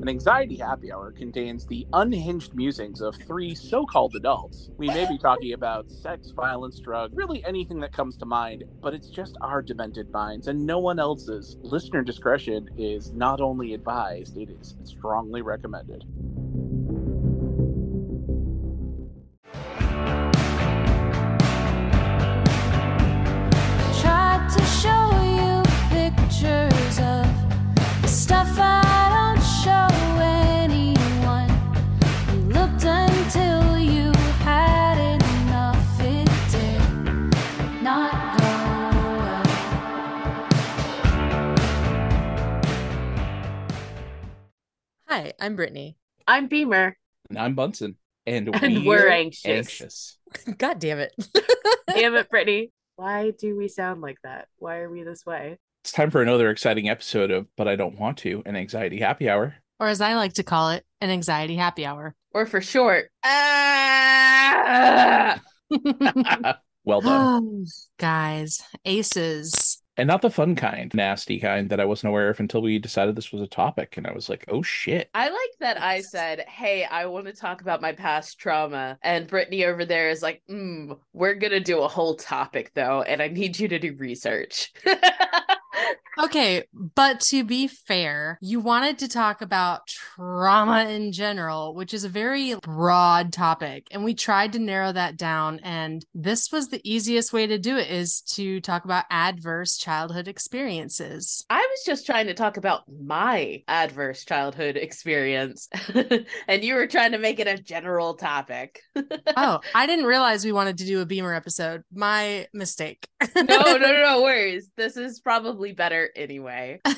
An Anxiety Happy Hour contains the unhinged musings of three so called adults. We may be talking about sex, violence, drug, really anything that comes to mind, but it's just our demented minds and no one else's. Listener discretion is not only advised, it is strongly recommended. Hi, I'm Brittany. I'm Beamer. And I'm Bunsen. And, And we're anxious. God damn it. Damn it, Brittany. Why do we sound like that? Why are we this way? It's time for another exciting episode of But I Don't Want to, an Anxiety Happy Hour. or as I like to call it, an anxiety happy hour. Or for short, ah! well done. Guys, aces. And not the fun kind, nasty kind that I wasn't aware of until we decided this was a topic. And I was like, oh shit. I like that I said, Hey, I want to talk about my past trauma. And Brittany over there is like, mm, We're going to do a whole topic though. And I need you to do research. Okay, but to be fair, you wanted to talk about trauma in general, which is a very broad topic. And we tried to narrow that down. And this was the easiest way to do it is to talk about adverse childhood experiences. I was just trying to talk about my adverse childhood experience. and you were trying to make it a general topic. oh, I didn't realize we wanted to do a Beamer episode. My mistake. no, no, no, no worries. This is probably better anyway.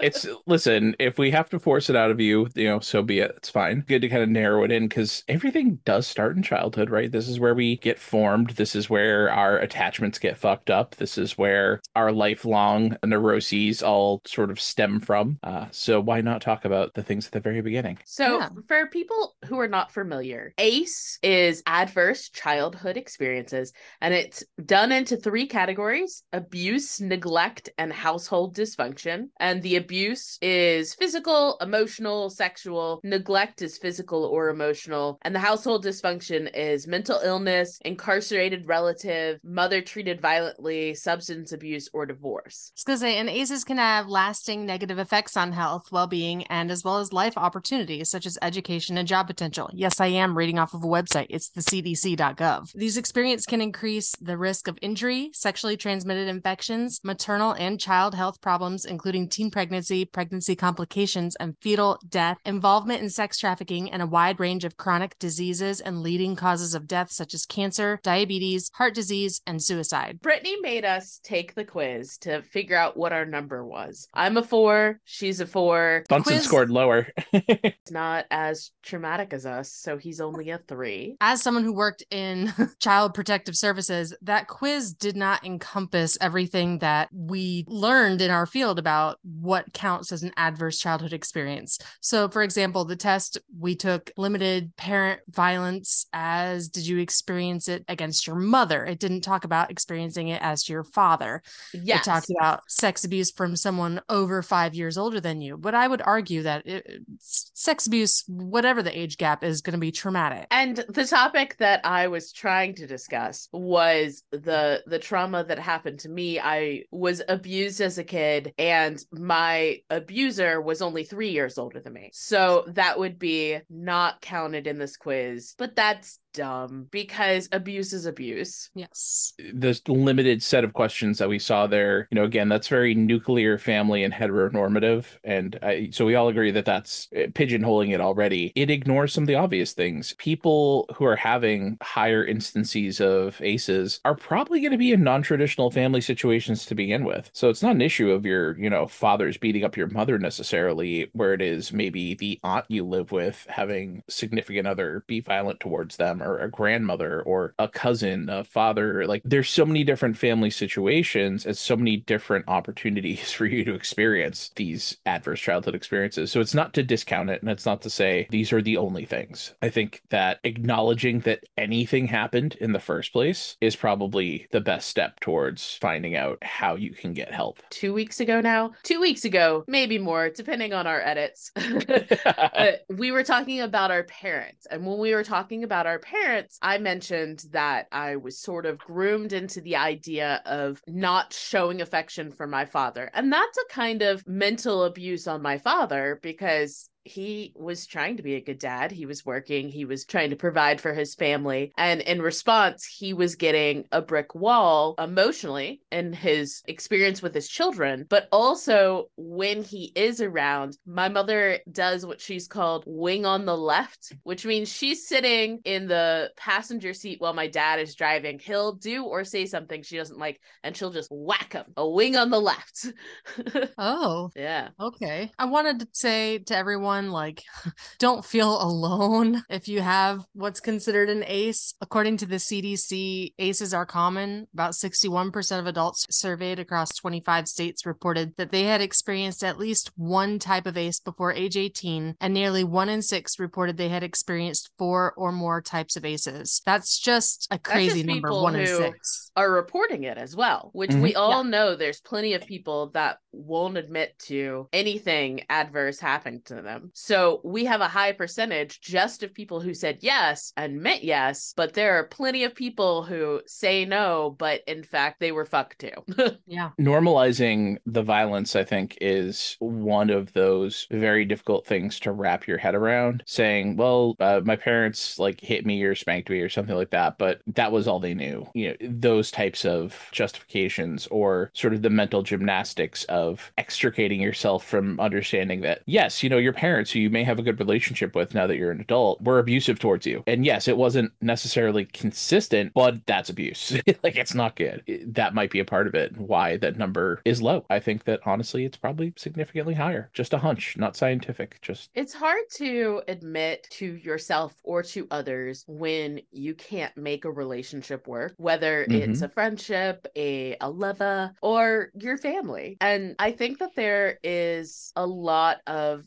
It's listen, if we have to force it out of you, you know, so be it. It's fine. Good to kind of narrow it in because everything does start in childhood, right? This is where we get formed. This is where our attachments get fucked up. This is where our lifelong neuroses all sort of stem from. Uh, so why not talk about the things at the very beginning? So, Yeah. for people who are not familiar, ACE is adverse childhood experiences, and it's done into three categories abuse, neglect, and household dysfunction. And the abuse is physical, emotional, sexual, neglect is physical or emotional, and the household dysfunction is mental illness, incarcerated relative, mother treated violently, substance abuse, or divorce. Excuse me. and ACEs can have lasting negative effects on health, well being, and as well as life opportunities such as education and job potential. Yes, I am reading off of a website. It's the cdc.gov. These experiences can increase the risk of injury, sexually transmitted infections, maternal and child health problems, including teen pregnancy, pregnancy complications, and fetal death, involvement in sex trafficking, and a wide range of chronic diseases and leading causes of death such as cancer, diabetes, heart disease, and suicide. Brittany made us take the quiz to figure out what our number was. I'm a four, she's a four. Bunsen Quiz- scored lower. It's not as traumatic as us, so he's only a three. as someone who worked in child protective services, that quiz did not encompass everything that we learned in our field about what counts as an adverse childhood experience. So, for example, the test we took limited parent violence as did you experience it against your mother? It didn't talk about experiencing it as your father. Yes. It talked about sex abuse from someone over five years older than you. But I would argue that it, sex abuse, whatever the age gap, is going to be traumatic. and the topic that I was trying to discuss was the the trauma that happened to me. I was abused as a kid and my abuser was only 3 years older than me. So that would be not counted in this quiz. But that's dumb because abuse is abuse. Yes. the limited set of questions that we saw there, you know, again, that's very nuclear family and heteronormative. And I, so we all agree that that's uh, pigeonholing it already. It ignores some of the obvious things. People who are having higher instances of ACEs are probably going to be in non traditional family situations to begin with. So it's not an issue of your, you know, father's beating up your mother necessarily, where it is maybe the aunt you live with having significant other be violent towards them or a grandmother or a cousin, a father. Like there's so many different family situations and so many different opportunities for you to experience these adverse childhood experiences. So it's not to discount it and it's not to say these are the only things. I think that acknowledging that anything happened in the first place is probably the best step towards finding out how you can get help. Two weeks ago now, two weeks ago, maybe more, depending on our edits. but uh, we were talking about our parents. And when we were talking about our parents, I mentioned that I was sort of groomed into the idea of not showing affection for my father. And that's a kind of mental abuse on my father because he was trying to be a good dad. He was working, he was trying to provide for his family. And in response, he was getting a brick wall emotionally in his experience with his children. But also, when he is around, my mother does what she's called wing on the left, which means she's sitting in the passenger seat while my dad is driving. He'll do or say something she doesn't like, and she'll just whack him a wing on the left. Oh, yeah. okay. I wanted to say to everyone like, don't feel alone if you have what's considered an ACE. According to the CDC, ACEs are common. About 61% of adults surveyed across 25 states reported that they had experienced at least one type of ACE before age 18, and nearly one in six reported they had experienced four or more types of ACEs. That's just a crazy just number, one in six. are reporting it as well, which Mhm. we all know there's plenty of people that won't admit to anything adverse happening to them. So we have a high percentage just of people who said yes and meant yes, but there are plenty of people who say no, but in fact they were fucked too. Yeah. normalizing the violence i think is one of those very difficult things to wrap your head around saying well uh, my parents like hit me or spanked me or something like that but that was all they knew you know those types of justifications or sort of the mental gymnastics of extricating yourself from understanding that yes you know your parents who you may have a good relationship with now that you're an adult were abusive towards you. And yes it wasn't necessarily consistent but that's abuse. Like it's not good. It- that might be a part of it why that number is low. I think that honestly it's probably significantly higher. Just a hunch not scientific just It's hard to admit to yourself or to others when you can't make a relationship work, whether it's Mhm. a friendship, a, a lover, or your family. And I think that there is a lot of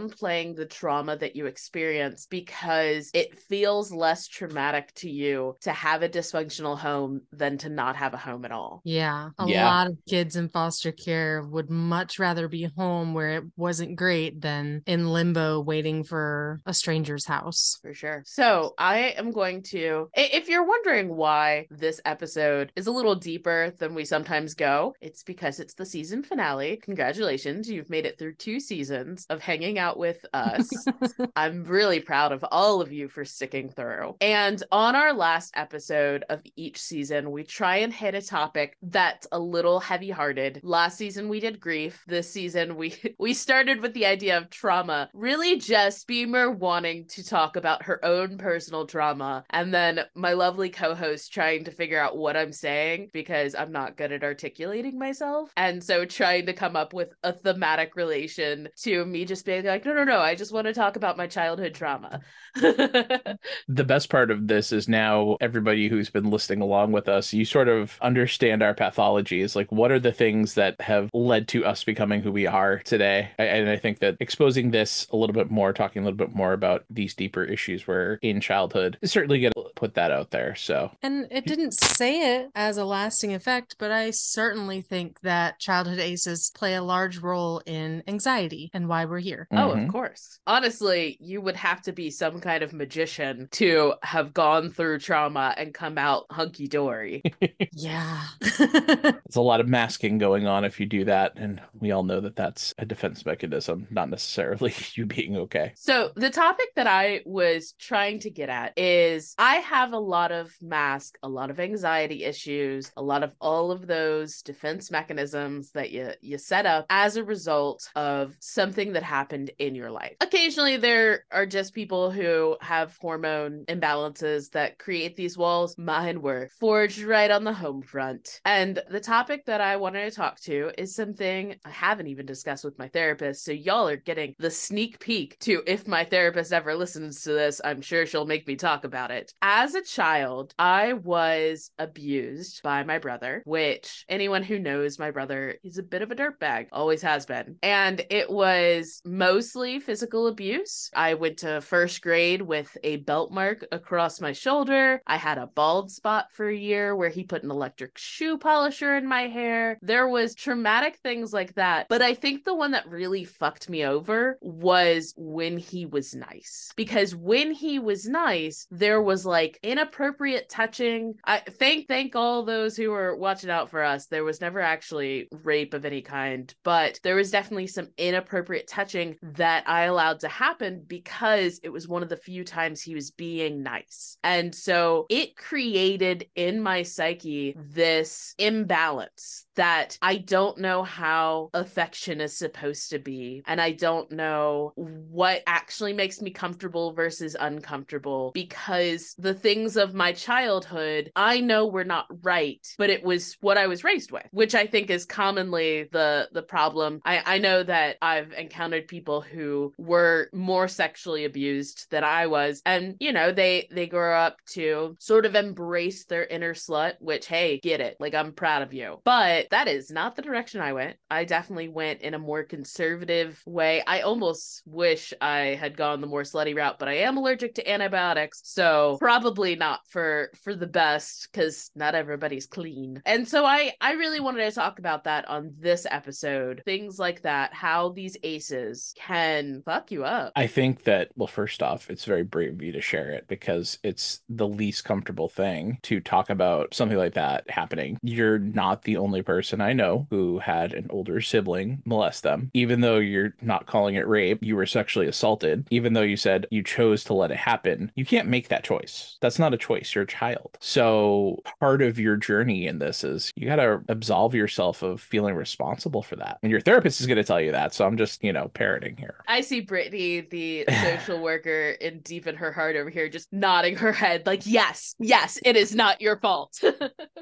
downplaying the trauma that you experience because it feels less traumatic to you to have a dysfunctional home than to not have a home at all. Yeah. A Yeah. lot of kids in foster care would much rather be home where it wasn't great than in limbo waiting for a stranger's house. For sure. So I am going to, if you're wondering why this episode is a little deeper than we sometimes go, it's because it's the season finale. Congratulations. You've made it through two seasons of hanging out with us. I'm really proud of all of you for sticking through. And on our last episode of each season, we try and hit a topic that's a little heavy-hearted. Last season we did grief. This season we we started with the idea of trauma, really just Beamer wanting to talk about her own personal trauma and then my lovely co-host trying to figure out what I'm saying because I'm not good at articulating myself. And so trying to come up with a thematic relation to me just being like, no, no, no, I just want to talk about my childhood trauma. the best part of this is now everybody who's been listening along with us you sort of understand our pathologies like what are the things that have led to us becoming who we are today and i think that exposing this a little bit more talking a little bit more about these deeper issues were in childhood is certainly going to put that out there so And it didn't say it as a lasting effect, but I certainly think that childhood ACEs play a large role in anxiety and why we're here. Oh, Mhm. of course. Honestly, you would have to be some kind of magician to have gone through trauma and come out hunky dory. Yeah. it's a lot of masking going on if you do that, and we all know that that's a defense mechanism, not necessarily you being okay. so, the topic that I was trying to get at is I have a lot of mask, a lot of anxiety issues, a lot of all of those defense mechanisms that you you set up as a result of something that happened in your life. Occasionally, there are just people who have hormone imbalances that create these walls. Mine were forged right on the home front. And the topic that I wanted to talk to is something I haven't even discussed with my therapist. So, y'all are getting the sneak peek to if my therapist ever listens to this, I'm sure she'll make me talk about it. As a child, I was abused by my brother, which anyone who knows my brother, he's a bit of a dirtbag, always has been. And it was mostly physical abuse. I went to first grade with a belt mark across my shoulder. I had a bald spot for a year where he put an electric shoe polisher in my hair. There was traumatic things like that. But I think the one that really fucked me over was when he was nice. Because when he was nice, there was like inappropriate touching. I thank thank all those who were watching out for us. There was never actually rape of any kind, but there was definitely some inappropriate touching that I allowed to happen because it was one of the few times he was being nice. And so it created in my psyche this imbalance that I don't know how affection is supposed to be. And I don't know what actually makes me comfortable versus uncomfortable because the things of my childhood I know were not right, but it was what I was raised with, which I think is commonly the the problem. I, I know that I've encountered people who were more sexually abused than I was. And, you know, they they grow up to sort of embrace their inner slut, which hey, get it. Like I'm proud of you. But that is not the direction I went. I definitely went in a more conservative way. I almost wish I had gone the more slutty route, but I am allergic to antibiotics, so probably not for for the best cuz not everybody's clean. And so I I really wanted to talk about that on this episode. Things like that, how these aces can fuck you up. I think that, well, first off, it's very brave of you to share it because it's the least comfortable thing to talk about something like that happening. You're not the only person I know who had an older sibling molest them. Even though you're not calling it rape, you were sexually assaulted. Even though you said you chose to let it happen, you can't make that choice. That's not a choice. You're a child. So part of your journey in this is you got to absolve yourself of feeling responsible for that. And your therapist is going to tell you that. So I'm just, you know, parroting here. I see Brittany, the social worker, in deep in her heart over here, just nodding her head, like, yes, yes, it is not your fault.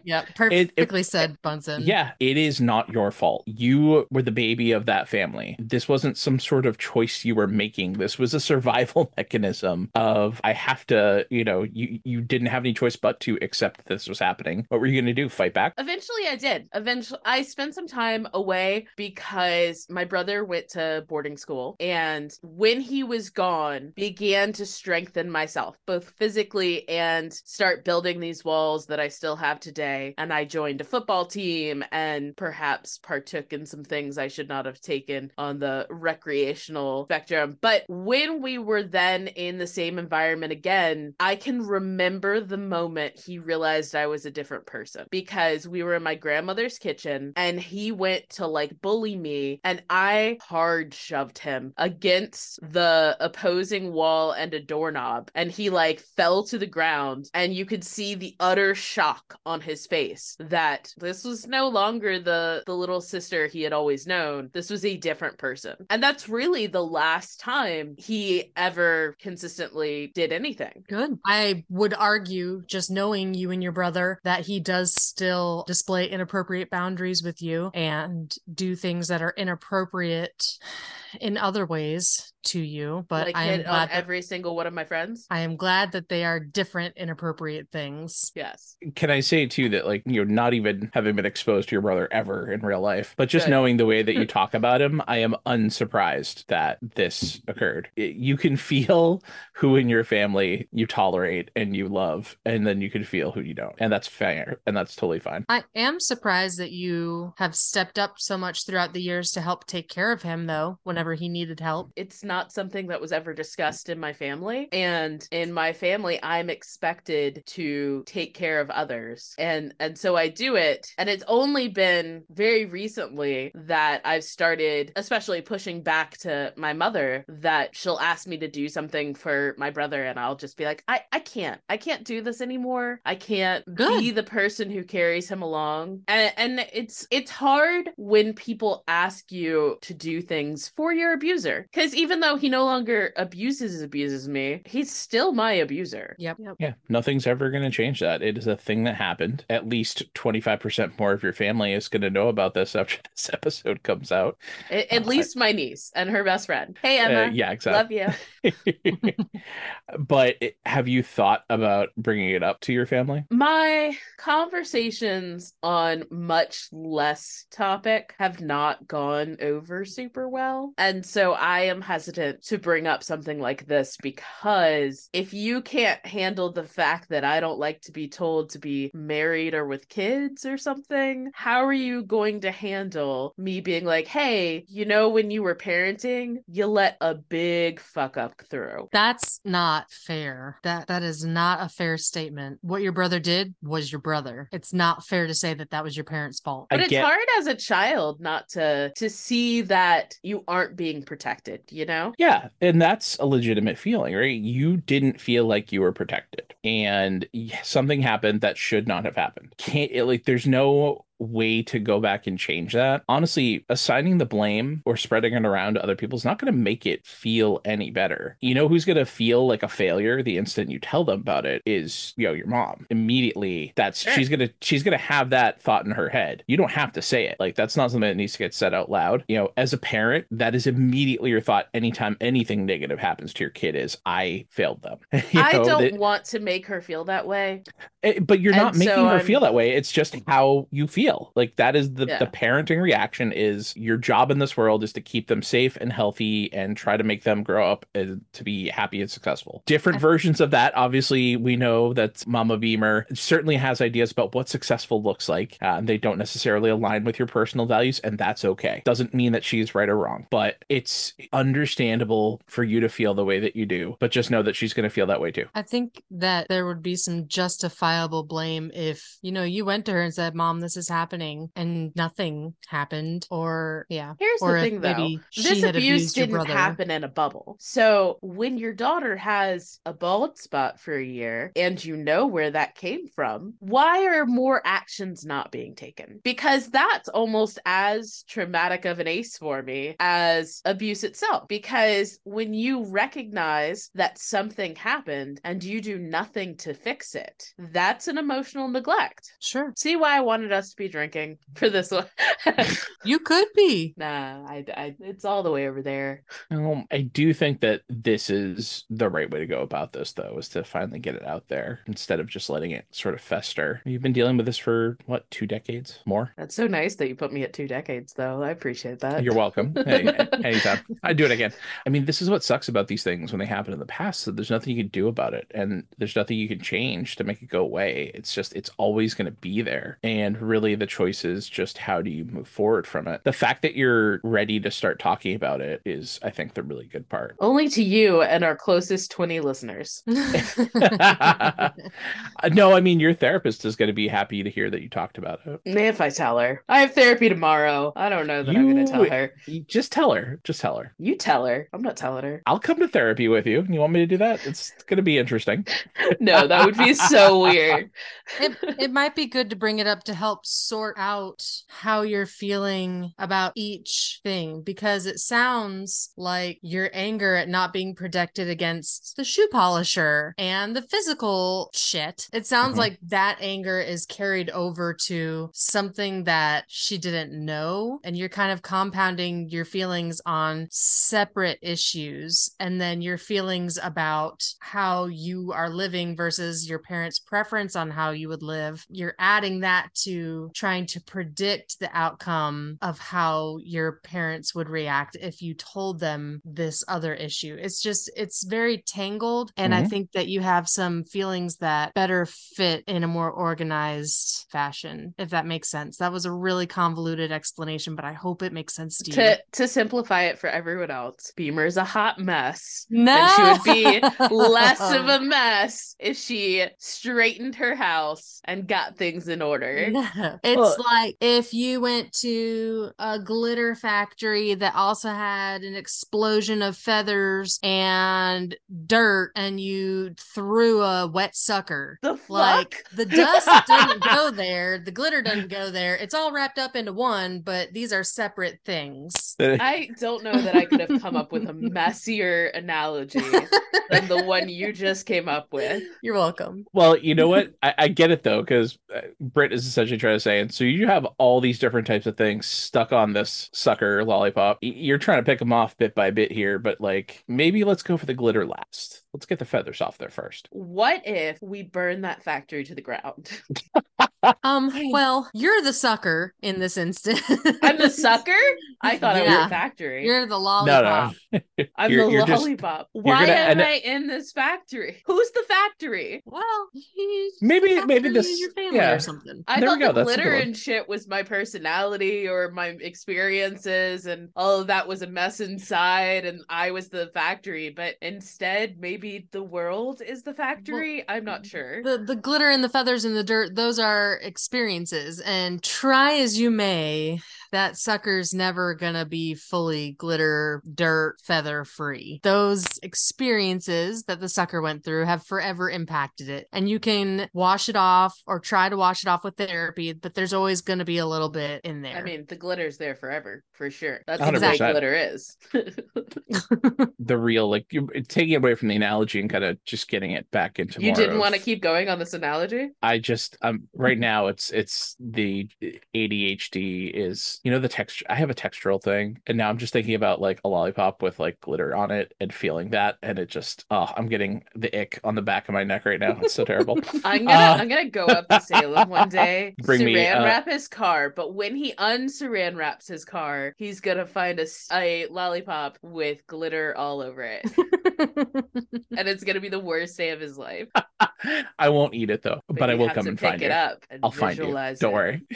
Yep. Perfectly said, Bunsen. Yeah, it is not your fault. You were the baby of that family. This wasn't some sort of choice you were making. This was a survival mechanism of I have to, you know, you you didn't have any choice but to accept that this was happening. What were you going to do? Fight back? Eventually, I did. Eventually, I spent some time away because my brother went to boarding school. And when he was gone, began to strengthen myself, both physically and start building these walls that I still have today. And I joined a football team and perhaps partook in some things I should not have taken on the recreational spectrum. But when we were then in the same environment again, I can remember the moment he realized I was a different person because we were in my grandmother's kitchen and he went to like bully me and I hard shoved him against the opposing wall and a doorknob and he like fell to the ground and you could see the utter shock on his face that this was no longer the the little sister he had always known. This was a different person. And that's really the last time he ever consistently did anything. Good. I would argue, just knowing you and your brother, that he does still display inappropriate boundaries with you and do things that are inappropriate in other ways to you. But like I am hit on glad that every single one of my friends I am glad that they are different inappropriate things. yes Can I say too that like you know not even having been exposed to your brother ever in real life, but just Good. knowing the way that you talk about him, I am unsurprised that this occurred. It- you can feel who in your family you tolerate and you love, and then you can feel who you don't, and that's fair, and that's totally fine. I am surprised that you have stepped up so much throughout the years to help take care of him, though, whenever he needed help. it's not something that was ever discussed in my family. And in my family i'm expected to take care of others. And and so i do it. And it's only been very recently that i've started especially pushing back to my mother that she'll ask me to do something for my brother. And i'll just be like i i can't. I can't do this anymore. I can't Good. be the person who carries him along. And and it's it's hard when people ask you to do things for your abuser. Because even even though he no longer abuses abuses me, he's still my abuser. Yep. yep. Yeah, nothing's ever going to change that. It is a thing that happened. At least 25% more of your family is going to know about this after this episode comes out. A- At Uh, least my niece and her best friend. Hey Uh, Emma, yeah, exactly. love you. but have you thought about bringing it up to your family? My conversations on much less topic have not gone over super well. And so I am hesitant to bring up something like this because if you can't handle the fact that I don't like to be told to be married or with kids or something, how are you going to handle me being like, hey, you know, when you were parenting, you let a big fuck up through? That's not fair. That that is not a fair statement. What your brother did was your brother. It's not fair to say that that was your parents' fault. I But it's get- hard as a child not to to see that you aren't being protected, you know? Yeah, and that's a legitimate feeling, right? You didn't feel like you were protected, and something happened that should not have happened. Can't it, like there's no way to go back and change that. Honestly, assigning the blame or spreading it around to other people is not going to make it feel any better. You know who's going to feel like a failure the instant you tell them about it is, you know, your mom. Immediately, that's Sure. she's going to she's going to have that thought in her head. You don't have to say it. Like that's not something that needs to get said out loud. You know, as a parent, that is immediately your thought anytime anything negative happens to your kid is I failed them. I know, don't that- want to make her feel that way. Eh, but you're not And making so her I'm- feel that way it's just how you feel like that is the, Yeah. the parenting reaction is your job in this world is to keep them safe and healthy and try to make them grow up and to be happy and successful. Different versions of that obviously we know that mama beamer certainly has ideas about what successful looks like uh, and they don't necessarily align with your personal values and that's okay. Doesn't mean that she's right or wrong but it's understandable for you to feel the way that you do but just know that she's going to feel that way too. I think that there would be some justifiable blame if, you know, you went to her and said, Mom, this is happening and nothing happened. Or, yeah. Here's Or the thing though. This abuse didn't happen in a bubble. So when your daughter has a bald spot for a year and you know where that came from, why are more actions not being taken? Because that's almost as traumatic of an ace for me as abuse itself. Because when you recognize that something happened and you do nothing to fix it, that's an emotional neglect. Sure. See why I wanted us to be drinking for this one. You could be. Nah, I, I, it's all the way over there. Um, I do think that this is the right way to go about this, though, is to finally get it out there instead of just letting it sort of fester. You've been dealing with this for what, two decades more? That's so nice that you put me at two decades, though. I appreciate that. You're welcome. Hey, anytime. I do it again. I mean, this is what sucks about these things when they happen in the past. That there's nothing you can do about it, and there's nothing you can change to make it go away. It's just it's always going to be there, and really the choice is just how do you move forward from it. The fact that you're ready to start talking about it is, I think, the really good part. Only to you and our closest 20 listeners. No, I mean your therapist is going to be happy to hear that you talked about it. If I tell her. I have therapy tomorrow. I don't know that I'm going to tell her. Just tell her. Just tell her. You tell her. I'm not telling her. I'll come to therapy with you. You want me to do that? It's going to be interesting. No, that would be so weird. it, it might be good to bring it up to help sort out how you're feeling about each thing because it sounds like your anger at not being protected against the shoe polisher and the physical shit. It sounds Mhm. like that anger is carried over to something that she didn't know, and you're kind of compounding your feelings on separate issues and then your feelings about how you are living versus your parents' preference on how you would live. You're adding that to trying to predict the outcome of how your parents would react if you told them this other issue. It's just, it's very tangled. And I Mhm. think that you have some feelings that better fit in a more organized fashion, if that makes sense. That was a really convoluted explanation, but I hope it makes sense to you. To to simplify it for everyone else, Beamer's a hot mess. No, And she would be less of a mess if she straightened her house and got things in order. No. It's Well- like if you went to a glitter factory that also had an explosion of feathers and dirt and you threw a wet sucker. The fuck? Like the dust didn't go there, the glitter doesn't go there. It's all wrapped up into one, but these are separate things. I don't know that I could have come up with a messier analogy than the one you just came up with. You're welcome. Well, you know what? I, I get it though, because uh, Britt is essentially trying to say, and so you have all these different types of things stuck on this sucker lollipop. You're trying to pick them off bit by bit here, but like maybe let's go for the glitter last. Let's get the feathers off there first. What if we burn that factory to the ground? Um, well, you're the sucker in this instance. I'm the sucker? I thought I was Yeah. the factory. You're the lollipop. no. no. I'm You're- the you're just- lollipop. Why gonna am end I in this factory? Who's the factory? Well, you Maybe- have maybe this- use your family yeah. or something. I There we thought go, the that's a good glitter and shit was my personality or my experiences, and all of that was a mess inside, and I was the factory. But instead, maybe the world is the factory. I'm not sure. The the glitter and the feathers and the dirt, those are experiences. And try as you may, that sucker's never gonna be fully glitter, dirt, feather free. Those experiences that the sucker went through have forever impacted it. And you can wash it off or try to wash it off with therapy, but there's always gonna be a little bit in there. I mean, the glitter's there forever, for sure. That's what the 100%. glitter is. the real like you're taking it away from the analogy and kind of just getting it back into you more didn't of- want to keep going on this analogy? I just um right now it's it's the ADHD is you know the texture I have a textural thing and now I'm just thinking about like a lollipop with like glitter on it and feeling that and it just oh I'm getting the ick on the back of my neck right now it's so terrible I'm gonna Uh, I'm gonna go up to Salem one day, Bring me, saran uh, wrap his car, but when he unsaran wraps his car, he's gonna find a, a lollipop with glitter all over it. and it's gonna be the worst day of his life. I won't eat it though but, I will come and find it up and I'll find you. Don't it. worry.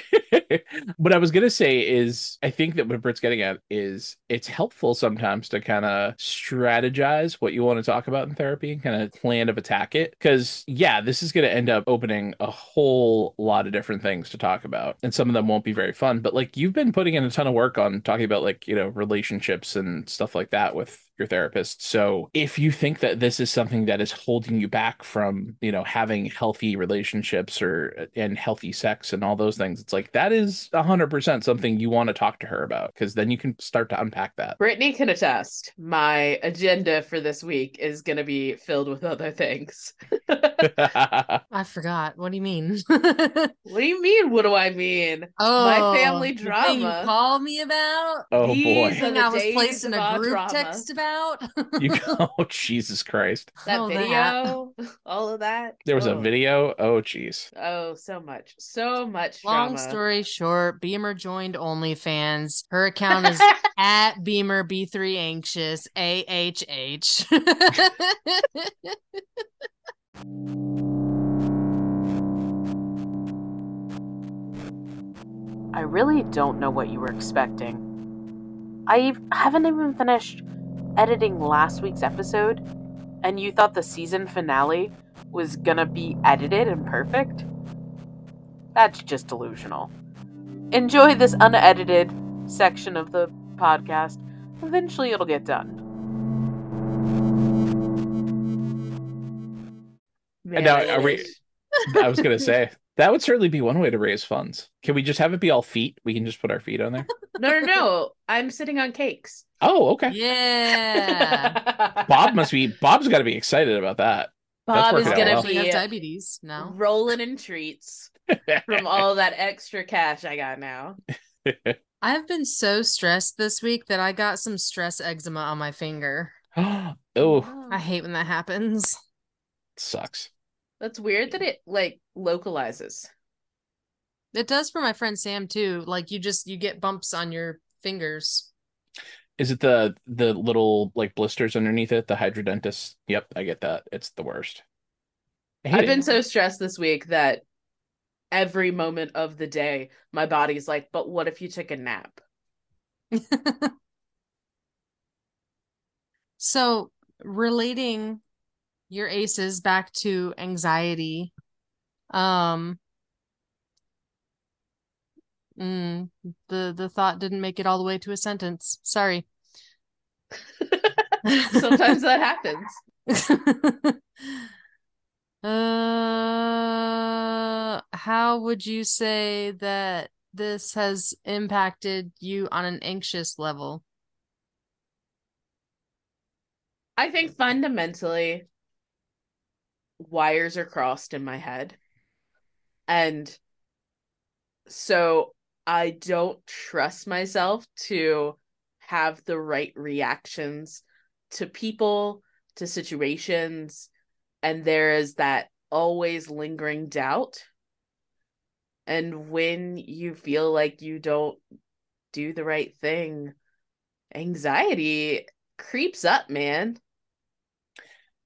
what I was gonna say is, I think that what Britt's getting at is it's helpful sometimes to kind of strategize what you want to talk about in therapy, and kind of plan of attack it. Because yeah, this is gonna end up opening a whole lot of different things to talk about, and some of them won't be very fun. But like you've been putting in a ton of work on talking about like you know relationships and stuff like that with your therapist. So if you think that this is something that is holding you back from, you know, having healthy relationships or uh, and healthy sex and all those things, it's like that is a hundred percent something you want to talk to her about because then you can start to unpack that. Brittany can attest. My agenda for this week is gonna be filled with other things. I forgot. What do you mean? What do you mean? What do I mean? oh, my family the thing you drama. called me about? oh These boy. are the I was placed in a group drama. text about? You oh Jesus Christ. That Oh, that. video, all of that. There was a Oh. video. Oh jeez. Oh, so much, so much. Long drama. story short, Beamer joined OnlyFans. Her account is at Beamer B3 Anxious AHH. I really don't know what you were expecting. I haven't even finished editing last week's episode, and you thought the season finale was gonna be edited and perfect? That's just delusional. Enjoy this unedited section of the podcast. Eventually, it'll get done. And now, are we- I was gonna say that would certainly be one way to raise funds. Can we just have it be all feet? We can just put our feet on there. No, no, no. I'm sitting on cakes. Oh, okay. yeah. Bob must be Bob's got to be excited about that. Bob is gonna well. Actually have be diabetes now. rolling in treats from all that extra cash I got now. I've been so stressed this week that I got some stress eczema on my finger. oh, I hate when that happens. sucks. That's weird that it like localizes. It does for my friend Sam too. Like you just you get bumps on your fingers. Is it the the little like blisters underneath it? The hydrodentist? Yep, I get that. It's the worst. I hate I've it. been so stressed this week that every moment of the day my body's like, but what if you took a nap? so relating your aces back to anxiety um Mm, the the thought didn't make it all the way to a sentence. Sorry. Sometimes that happens. uh, how would you say that this has impacted you on an anxious level? I think fundamentally, wires are crossed in my head. And so I don't trust myself to have the right reactions to people, to situations. And there is that always lingering doubt. And when you feel like you don't do the right thing, anxiety creeps up, man.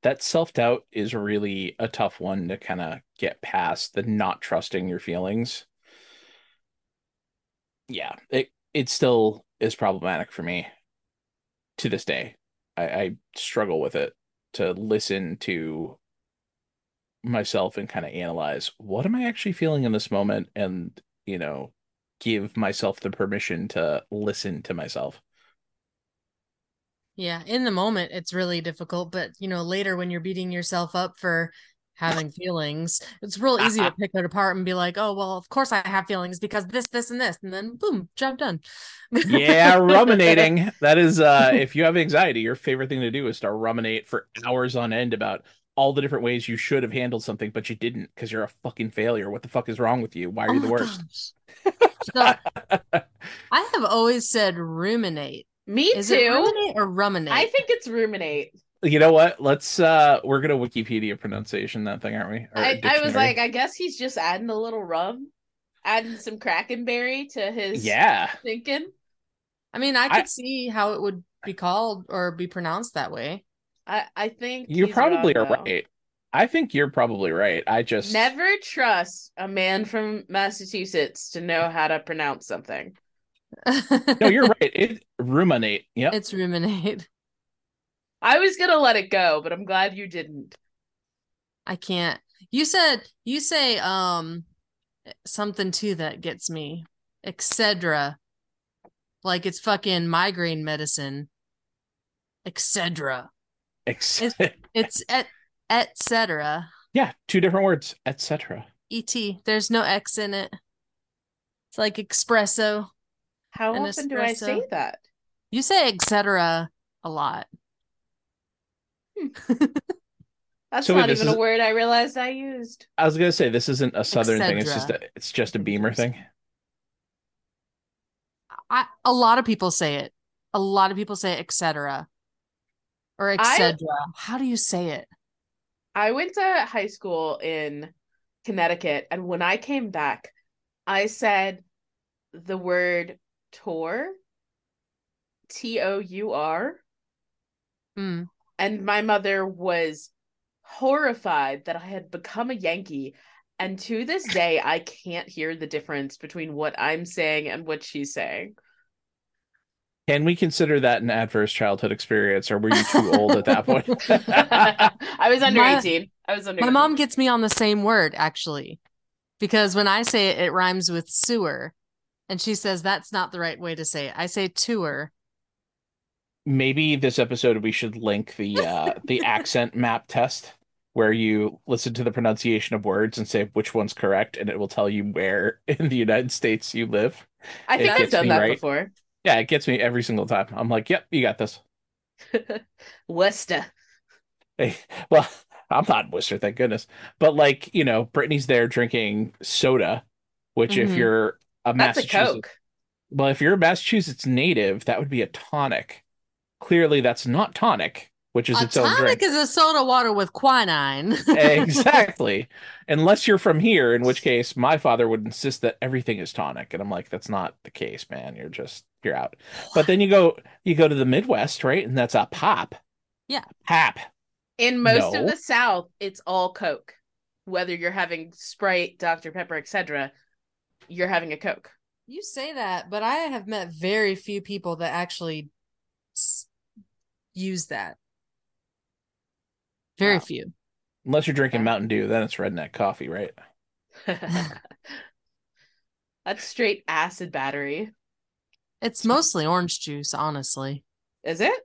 That self doubt is really a tough one to kind of get past the not trusting your feelings. Yeah, it it still is problematic for me to this day. I, I struggle with it to listen to myself and kind of analyze what am I actually feeling in this moment and, you know, give myself the permission to listen to myself. Yeah, in the moment it's really difficult, but you know, later when you're beating yourself up for having feelings, it's real easy to pick it apart and be like, "Oh, well, of course I have feelings because this, this, and this," and then boom, job done. yeah, ruminating. That is, uh, if you have anxiety, your favorite thing to do is to ruminate for hours on end about all the different ways you should have handled something, but you didn't because you're a fucking failure. What the fuck is wrong with you? Why are Oh you the worst? So, I have always said ruminate. Me Is it too. ruminate or ruminate? I think it's ruminate. You know what? Let's uh we're gonna Wikipedia pronunciation that thing, aren't we? Or I, I was like, I guess he's just adding a little rum, adding some crackenberry to his Yeah. thinking. I mean, I could I- see how it would be called or be pronounced that way. I, I think You he's probably wrong, are though. right. I think you're probably right. I just Never trust a man from Massachusetts to know how to pronounce something. No, you're right. It ruminate. Yeah. It's ruminate. I was gonna let it go, but I'm glad you didn't. I can't. You said you say um something too that gets me. Excedra. Like it's fucking migraine medicine. Excedra. Ex- It's et et cetera. yeah, two different words, etc. Et. There's no X in it. It's like espresso. How An often do I say that? You say etc. a lot. Hmm. That's So not this even a word I realized I used. I was gonna say this isn't a southern thing. It's just a, it's just a Beamer thing. I a lot of people say it. A lot of people say etc. Or I- etc. How do you say it? I went to high school in Connecticut, and when I came back, I said the word tour, T O U R, Mm. and my mother was horrified that I had become a Yankee. And to this day, I can't hear the difference between what I'm saying and what she's saying. Can we consider that an adverse childhood experience, or were you too old at that point? I was under My- 18. I was under My 18. mom gets me on the same word actually. Because when I say it, it rhymes with sewer. And she says that's not the right way to say it. I say tour. Maybe this episode we should link the uh, the accent map test where you listen to the pronunciation of words and say which one's correct, and it will tell you where in the United States you live. I think I've done that right. before. Yeah, it gets me every single time. I'm like, yep, you got this. Worcester. Hey, well, I'm not Worcester, thank goodness. But like, you know, Brittany's there drinking soda, which if Mhm. you're a That's a Coke. well, if you're a Massachusetts native, that would be a tonic. Clearly, that's not tonic, which is A its own tonic drink. is a soda water with quinine. exactly. Unless you're from here, in which case my father would insist that everything is tonic, and I'm like, that's not the case, man. You're just you're out. But then you go you go to the Midwest, right? And that's a pop. Yeah. Pap. In most No. of the South, it's all Coke. Whether you're having Sprite, Dr. Pepper, etc., you're having a Coke. You say that, but I have met very few people that actually s- use that. Very Wow. few. Unless you're drinking Yeah. Mountain Dew, then it's redneck coffee, right? That's straight acid battery. It's mostly orange juice, honestly. Is it?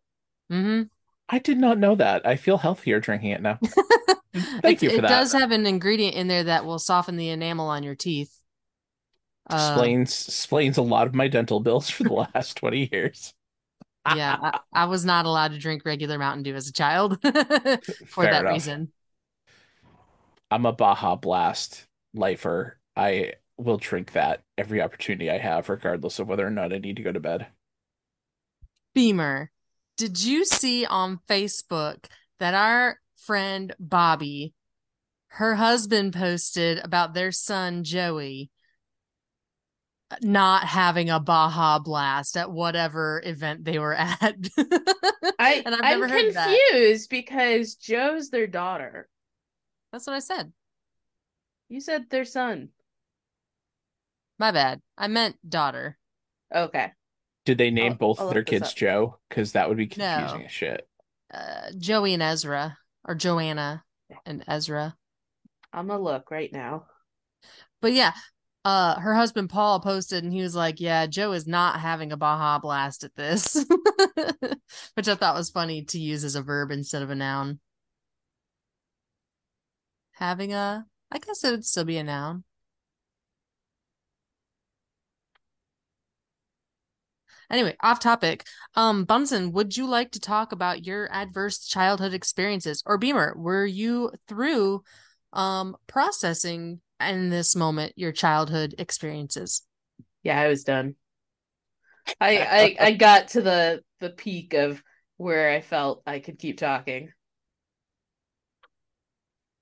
Mm-hmm. I did not know that. I feel healthier drinking it now. Thank It- you for it that. does have an ingredient in there that will soften the enamel on your teeth. Uh, explains explains a lot of my dental bills for the last 20 years. yeah, I, I was not allowed to drink regular Mountain Dew as a child for Fair that enough. reason. I'm a Baja Blast lifer. I will drink that every opportunity I have, regardless of whether or not I need to go to bed. Beamer, did you see on Facebook that our friend Bobby, her husband posted about their son Joey not having a Baja Blast at whatever event they were at? I And I've I'm never heard that. confused because Joe's their daughter. That's what I said. You said their son. My bad. I meant daughter. Okay. Did they name I'll- both I'll their kids up. Joe? Because that would be confusing No. as shit. Uh, Joey and Ezra, or Joanna and Ezra. I'm gonna look right now. But yeah, uh, her husband Paul posted and he was like, "Yeah, Joe is not having a Baja Blast at this," which I thought was funny to use as a verb instead of a noun. Having a, I guess it would still be a noun. Anyway, off topic. Um, Bunsen, would you like to talk about your adverse childhood experiences? Or Beamer, were you through um processing in this moment your childhood experiences? Yeah, I was done. I I I got to the the peak of where I felt I could keep talking.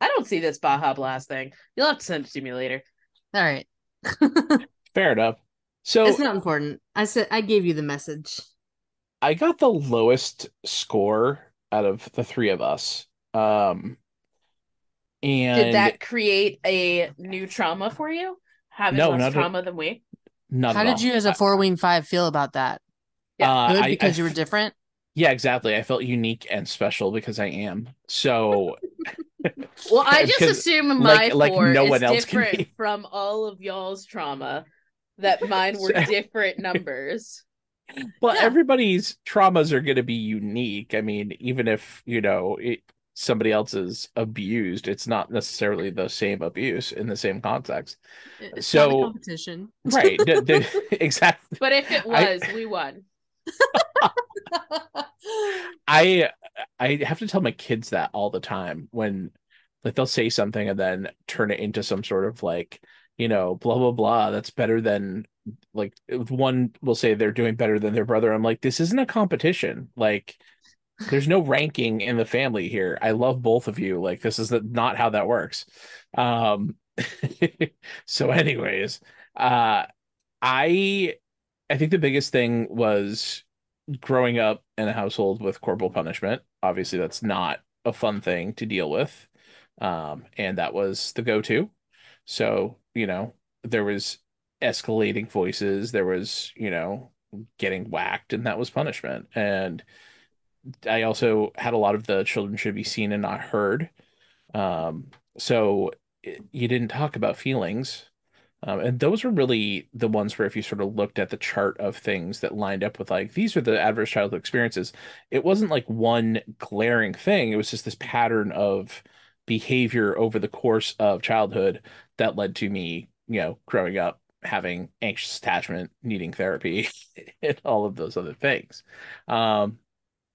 I don't see this Baja Blast thing. You'll have to send it to me later. All right. Fair enough. So it's not important. I said I gave you the message. I got the lowest score out of the three of us. Um, and Did that create a new trauma for you? Having No, less not at- trauma than we? not How at did all. you as a four wing five feel about that? Uh, Good because I you were different? Yeah, exactly. I felt unique and special because I am. So Well, I just 'Cause, assume my like- like no is one else can different be. from all of y'all's trauma. That mine were different numbers. Well, Yeah. everybody's traumas are going to be unique. I mean, even if, you know, it, somebody else is abused, it's not necessarily the same abuse in the same context. It's So- competition. Right. the- the- exactly. But if it I- was, we won. I I have to tell my kids that all the time when like they'll say something and then turn it into some sort of like, you know, blah blah blah. That's better than like one will say they're doing better than their brother. I'm like, this isn't a competition. Like there's no ranking in the family here. I love both of you. Like this is the, not how that works. Um so anyways, uh I I think the biggest thing was growing up in a household with corporal punishment. Obviously that's not a fun thing to deal with. Um and that was the go-to. So, you know, there was escalating voices, there was, you know, getting whacked and that was punishment. And I also had a lot of the children should be seen and not heard. Um, so it- you didn't talk about feelings. Um, and those were really the ones where if you sort of looked at the chart of things that lined up with like these are the adverse childhood experiences, it wasn't like one glaring thing. It was just this pattern of behavior over the course of childhood that led to me, you know, growing up having anxious attachment, needing therapy, and all of those other things. Um,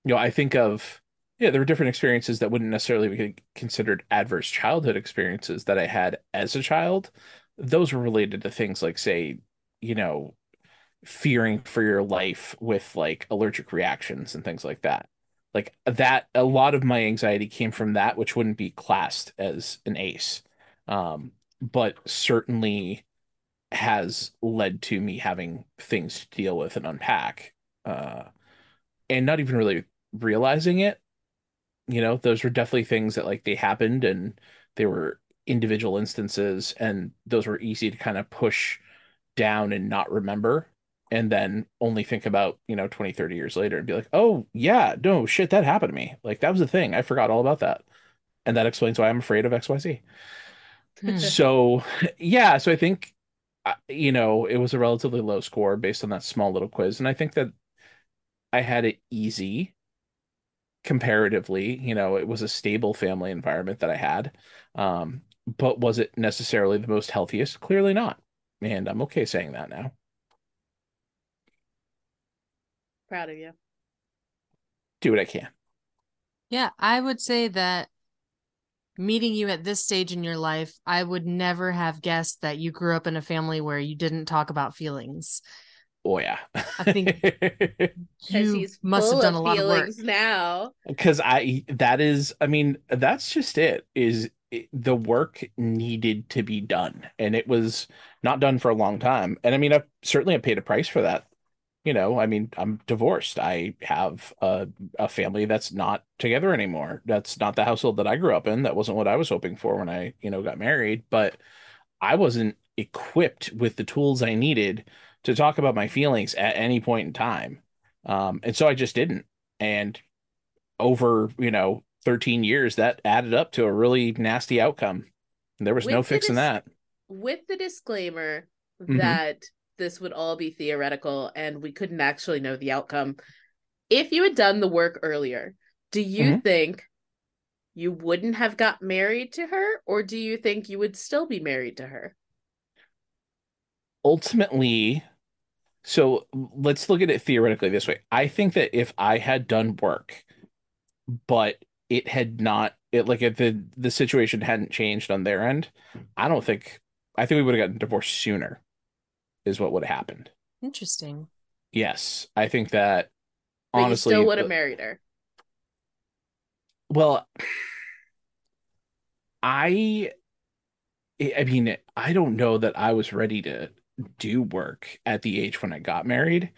you know, I think of yeah, there were different experiences that wouldn't necessarily be considered adverse childhood experiences that I had as a child. Those were related to things like, say, you know, fearing for your life with like allergic reactions and things like that. Like that, a lot of my anxiety came from that, which wouldn't be classed as an ACE. Um, but certainly has led to me having things to deal with and unpack. Uh, and not even really realizing it. You know, those were definitely things that like they happened and they were individual instances and those were easy to kind of push down and not remember and then only think about, you know, 20, 30 years later and be like, "Oh, yeah, no, shit, that happened to me." Like that was a thing. I forgot all about that. And that explains why I'm afraid of XYZ. Hmm. So, yeah, so I think you know, it was a relatively low score based on that small little quiz, and I think that I had it easy comparatively. You know, it was a stable family environment that I had. Um, but was it necessarily the most healthiest? Clearly not. And I'm okay saying that now. Proud of you. Do what I can. Yeah, I would say that meeting you at this stage in your life, I would never have guessed that you grew up in a family where you didn't talk about feelings. Oh yeah. I think Because you he's must have done a lot of work. now. because I that is I mean that's just it is it, the work needed to be done and it was not done for a long time and I mean I've certainly have paid a price for that you know I mean I'm divorced I have a a family that's not together anymore that's not the household that I grew up in that wasn't what I was hoping for when I you know got married but I wasn't equipped with the tools I needed to talk about my feelings at any point in time um and so I just didn't and over, you know, 13 years, that added up to a really nasty outcome. And there was no With the fixing dis- that. With the disclaimer Mhm. that this would all be theoretical and we couldn't actually know the outcome. If you had done the work earlier, do you Mhm. think you wouldn't have got married to her, or do you think you would still be married to her? Ultimately, so let's look at it theoretically this way. I think that if I had done work, but it had not, it like if the the situation hadn't changed on their end, I don't think, I think we would have gotten divorced sooner, is what would have happened. Interesting. Yes, I think that But honestly, you still would have married her. Well, I I mean, I don't know that I was ready to do work at the age when I got married.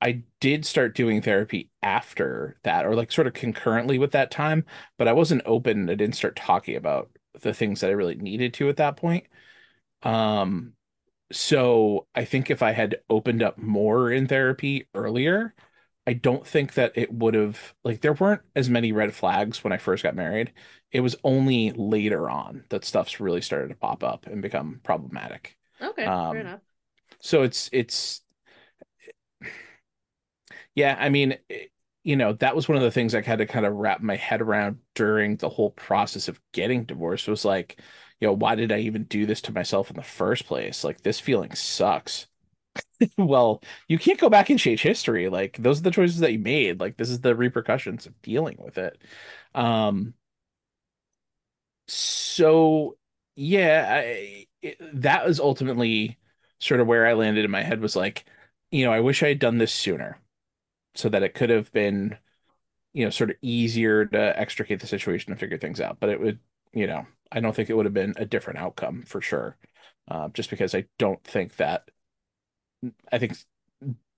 I did start doing therapy after that, or like sort of concurrently with that time, but I wasn't open. I didn't start talking about the things that I really needed to at that point. Um, so I think if I had opened up more in therapy earlier, I don't think that it would have like there weren't as many red flags when I first got married. It was only later on that stuff's really started to pop up and become problematic. Okay, Um, fair enough. So it's it's yeah, I mean, it- you know, that was one of the things I had to kind of wrap my head around during the whole process of getting divorced was like, you know, why did I even do this to myself in the first place? Like this feeling sucks. Well, you can't go back and change history. Like those are the choices that you made. Like this is the repercussions of dealing with it. Um, so yeah, I, it, that was ultimately sort of where I landed in my head was like, you know, I wish I had done this sooner so that it could have been, you know, sort of easier to extricate the situation and figure things out. But it would, you know, I don't think it would have been a different outcome for sure. Uh, just because I don't think that, I think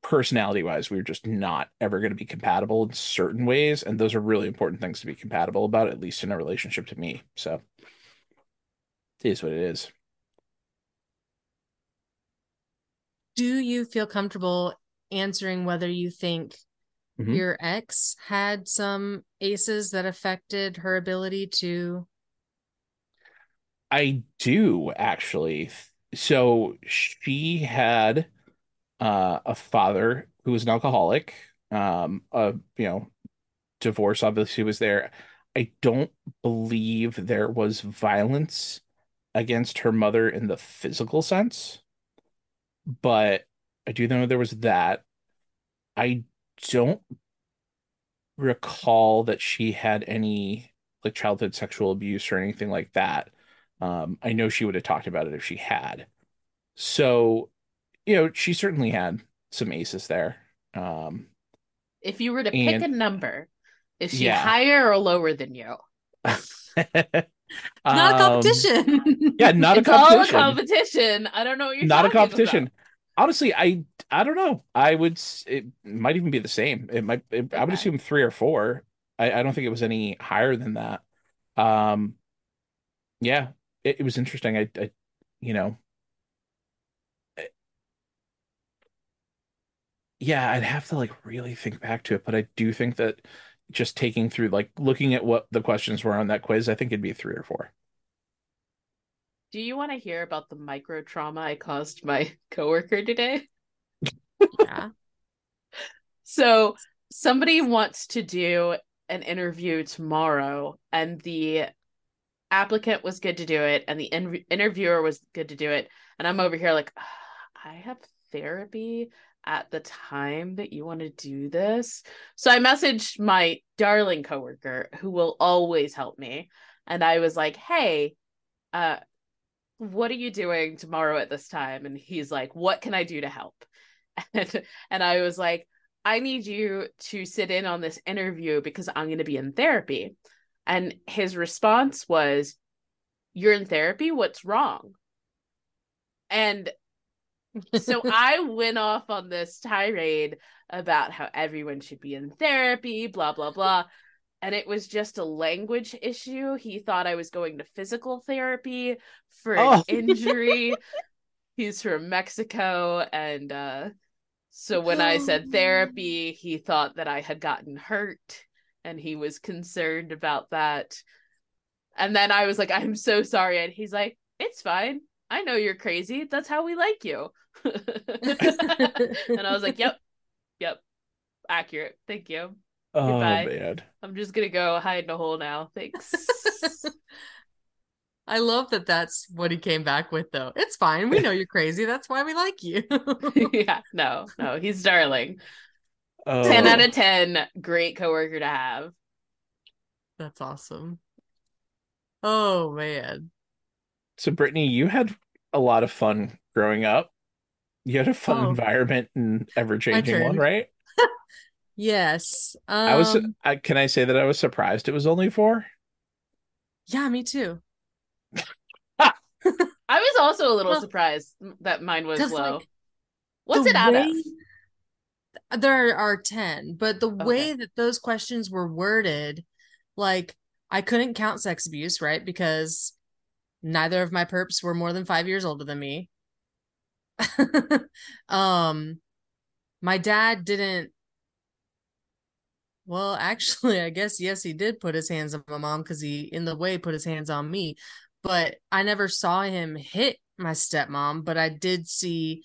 personality wise, we were just not ever going to be compatible in certain ways. And those are really important things to be compatible about, at least in a relationship to me. So it is what it is. Do you feel comfortable answering whether you think Mhm. your ex had some aces that affected her ability to? I do actually. So she had uh, a father who was an alcoholic. Um, a you know, divorce obviously was there. I don't believe there was violence against her mother in the physical sense, but I do know there was that. I don't recall that she had any like childhood sexual abuse or anything like that. Um, I know she would have talked about it if she had. So, you know, she certainly had some aces there. Um, If you were to pick a number, is she Yeah. higher or lower than you? Not a um, competition. Yeah, not a all a competition. competition. I don't know what you're Not a talking about. competition. Honestly, I I don't know. I would it might even be the same. It might it, I would assume three or four. I, I don't think it was any higher than that. Um, yeah, it, it was interesting. I, I you know, yeah, I'd have to like really think back to it, but I do think that just taking through like looking at what the questions were on that quiz, I think it'd be three or four. Do you want to hear about the micro trauma I caused my coworker today? Yeah. So somebody wants to do an interview tomorrow, and the applicant was good to do it, and the in- interviewer was good to do it, and I'm over here like, "Ah, I have therapy at the time that you want to do this. So I messaged my darling coworker who will always help me, and I was like, Hey, uh, what are you doing tomorrow at this time? And he's like, What can I do to help? And, and I was like, I need you to sit in on this interview because I'm going to be in therapy. And his response was, You're in therapy? What's wrong? And so I went off on this tirade about how everyone should be in therapy, blah, blah, blah. And it was just a language issue. He thought I was going to physical therapy for an Oh. injury. He's from Mexico. And uh, so when I said therapy, he thought that I had gotten hurt and he was concerned about that. And then I was like, I'm so sorry. And he's like, It's fine. I know you're crazy. That's how we like you. and I was like, Yep, yep, accurate. Thank you. Oh Goodbye. man. I'm just gonna go hide in a hole now. Thanks. I love that that's what he came back with, though. It's fine. We know you're crazy. That's why we like you. yeah, no, no, he's darling. Oh. 10 out of 10, great coworker to have. that's awesome. Oh, man. So Brittany, you had a lot of fun growing up. You had a fun Oh. environment and ever changing one, right? Yes. Um, I was. I, can I say that I was surprised it was only four? Yeah, me too. I was also a little Well, surprised that mine was low. like, What's the it out way- of? There are 10, but the way that those questions were worded, like I couldn't count sex abuse, right? Because neither of my perps were more than five years older than me. um, my dad didn't. Well, actually, I guess yes, he did put his hands on my mom because he, in the way, put his hands on me. But I never saw him hit my stepmom, but I did see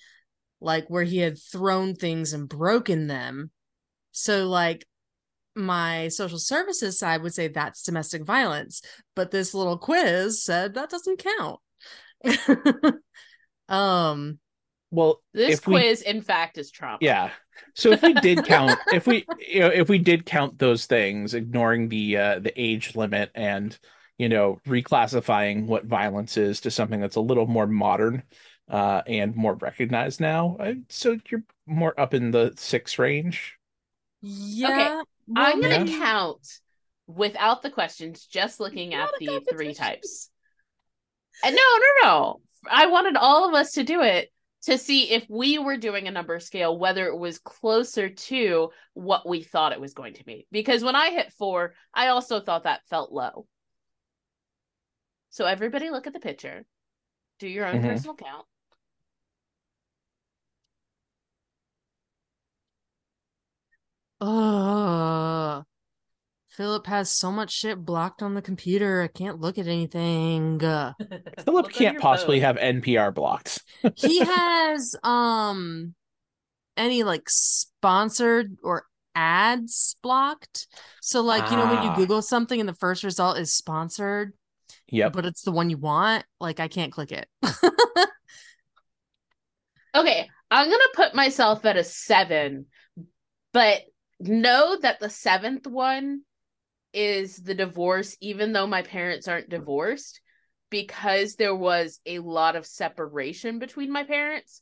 like where he had thrown things and broken them. So like my social services side would say that's domestic violence, but this little quiz said that doesn't count. um Well, This if we- quiz, in fact, is trauma. Yeah. So if we did count, if we you know, if we did count those things, ignoring the uh the age limit and you know reclassifying what violence is to something that's a little more modern uh and more recognized now, I, so you're more up in the six range. yeah. I'm well, I'm going to Yeah. count without the questions, just looking at the three types. And no, no, no. I wanted all of us to do it to see if we were doing a number scale, whether it was closer to what we thought it was going to be. Because when I hit four, I also thought that felt low. So everybody look at the picture, do your own Mhm. personal count. Uh, Philip has so much shit blocked on the computer. I can't look at anything. Philip can't possibly phone. have NPR blocked. he has um any like sponsored or ads blocked. So like, you know, when you Ah. Google something and the first result is sponsored, yeah, but it's the one you want, like I can't click it. Okay, I'm gonna put myself at a seven, but know that the seventh one is the divorce, even though my parents aren't divorced, because there was a lot of separation between my parents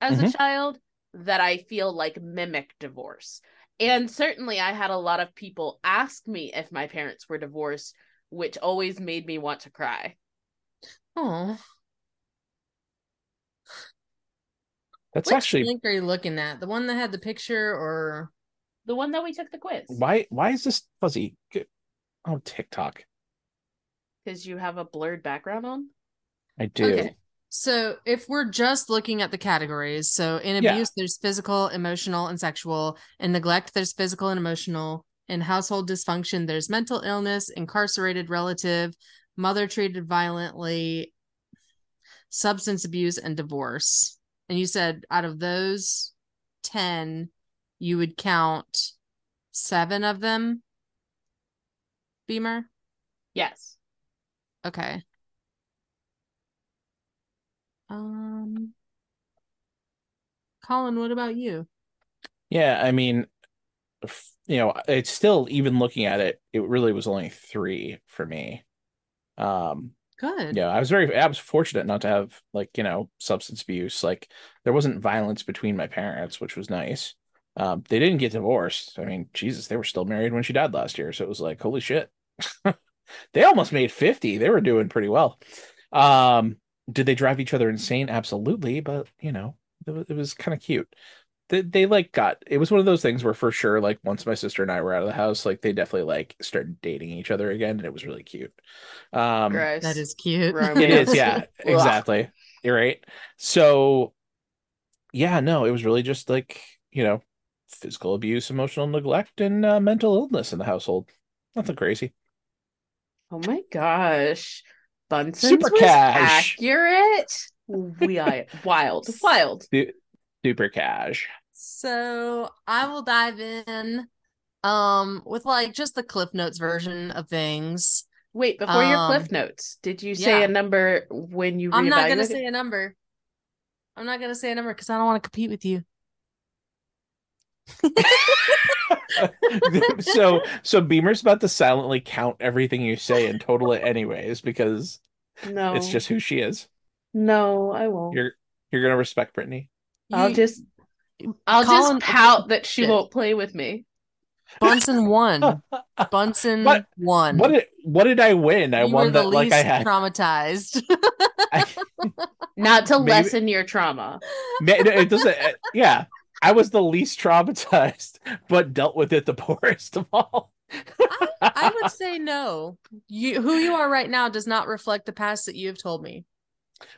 as a Mhm. child that I feel like mimic divorce. And certainly, I had a lot of people ask me if my parents were divorced, which always made me want to cry. oh, That's which actually link are you looking at? The one that had the picture or The one that we took the quiz. why why is this fuzzy? G- Oh, TikTok. Because you have a blurred background on? I do. Okay. So if we're just looking at the categories, so in Yeah. abuse, there's physical, emotional, and sexual. In neglect, there's physical and emotional. In household dysfunction, there's mental illness, incarcerated relative, mother treated violently. substance abuse, and divorce. And you said out of those 10, you would count seven of them, Beamer? Yes. Okay. Um, Colin, what about you? Yeah, I mean, you know, it's still even looking at it, it really was only three for me. Um, Good. yeah, I was very, I was fortunate not to have like, you know, substance abuse. Like, there wasn't violence between my parents, which was nice. Um, they didn't get divorced. I mean, Jesus, they were still married when she died last year. So it was like, holy shit. They almost made 50. They were doing pretty well. Um, did they drive each other insane? Absolutely, but you know, it was, it was kind of cute. They, they like got it was one of those things where for sure, like once my sister and I were out of the house, like they definitely like started dating each other again, and it was really cute. Um, Gross. That is cute. Romance. it is, yeah, exactly. You're right. So, yeah, no, it was really just like you know, physical abuse, emotional neglect, and uh, mental illness in the household. Nothing crazy. Oh my gosh. Bunsen's Super was cash. accurate. We are wild. Wild. Super cash. So I will dive in um with like just the Cliff Notes version of things. Wait, before your Um, cliff notes, did you say yeah. a number when you I'm not gonna say a number. I'm not gonna say a number because I don't want to compete with you. so so Beamer's about to silently count everything you say and total it anyways because No. it's just who she is. No, I won't. You're you're gonna respect Brittany. I'll just I'll Colin- just pout that she Shit. won't play with me. Bunsen won. Bunsen What- won. What did what did I win? I you won were the that like I least had. traumatized. I- Not to Maybe- lessen your trauma. Ma- it it doesn't. uh, Yeah, I was the least traumatized, but dealt with it the poorest of all. I would say no. You who you are right now does not reflect the past that you have told me.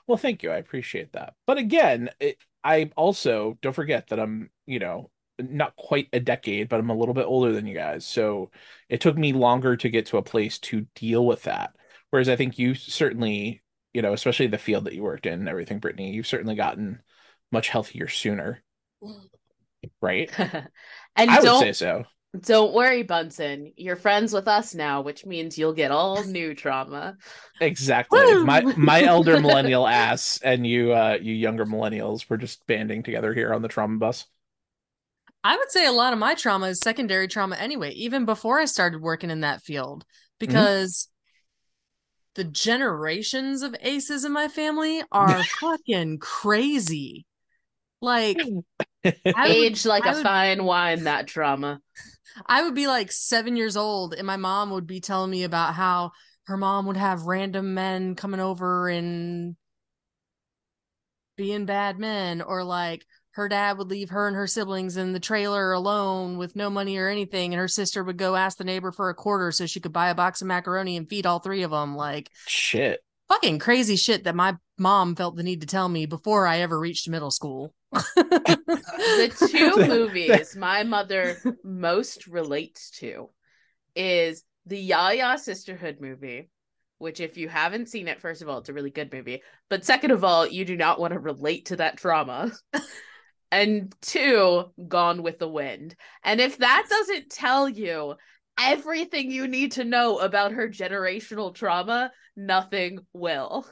Well, thank you. I appreciate that. But again, it, I also don't forget that I'm, you know, not quite a decade, but I'm a little bit older than you guys. So it took me longer to get to a place to deal with that. Whereas I think you certainly, you know, especially the field that you worked in and everything, Brittany, you've certainly gotten much healthier sooner, right? and I would say so. don't worry, Bunsen. You're friends with us now, which means you'll get all new trauma. Exactly. Woo! My my elder millennial ass and you uh you younger millennials were just banding together here on the trauma bus. I would say a lot of my trauma is secondary trauma anyway, even before I started working in that field, because the generations of aces in my family are fucking crazy. Like, I would- Aged like I a would- fine wine, that trauma. I would be like seven years old, and my mom would be telling me about how her mom would have random men coming over and being bad men, or like her dad would leave her and her siblings in the trailer alone with no money or anything, and her sister would go ask the neighbor for a quarter so she could buy a box of macaroni and feed all three of them. Like Shit. Fucking crazy shit that my mom felt the need to tell me before I ever reached middle school. The two movies my mother most relates to is the Yaya Sisterhood movie, which if you haven't seen it, first of all, it's a really good movie. But second of all, you do not want to relate to that trauma. and two, Gone with the Wind. And if that doesn't tell you everything you need to know about her generational trauma, nothing will.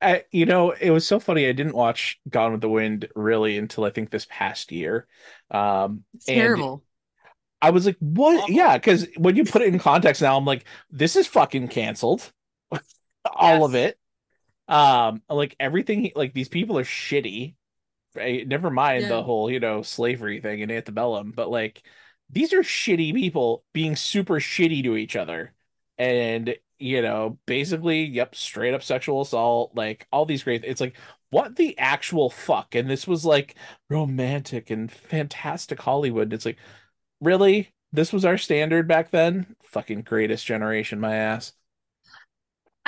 I, you know, it was so funny. I didn't watch Gone with the Wind really until I think this past year. Um, It's And- terrible. I was like, what? Awful. Yeah, because when you put it in context now, I'm like, this is fucking canceled. All of it. Um, like everything, like these people are shitty. Right? Never mind Yeah. the whole, you know, slavery thing in antebellum, but like these are shitty people being super shitty to each other. And, you know, basically, yep, straight up sexual assault, like all these great it's like what the actual fuck? And this was like romantic and fantastic Hollywood. It's like, really? This was our standard back then? Fucking greatest generation, my ass.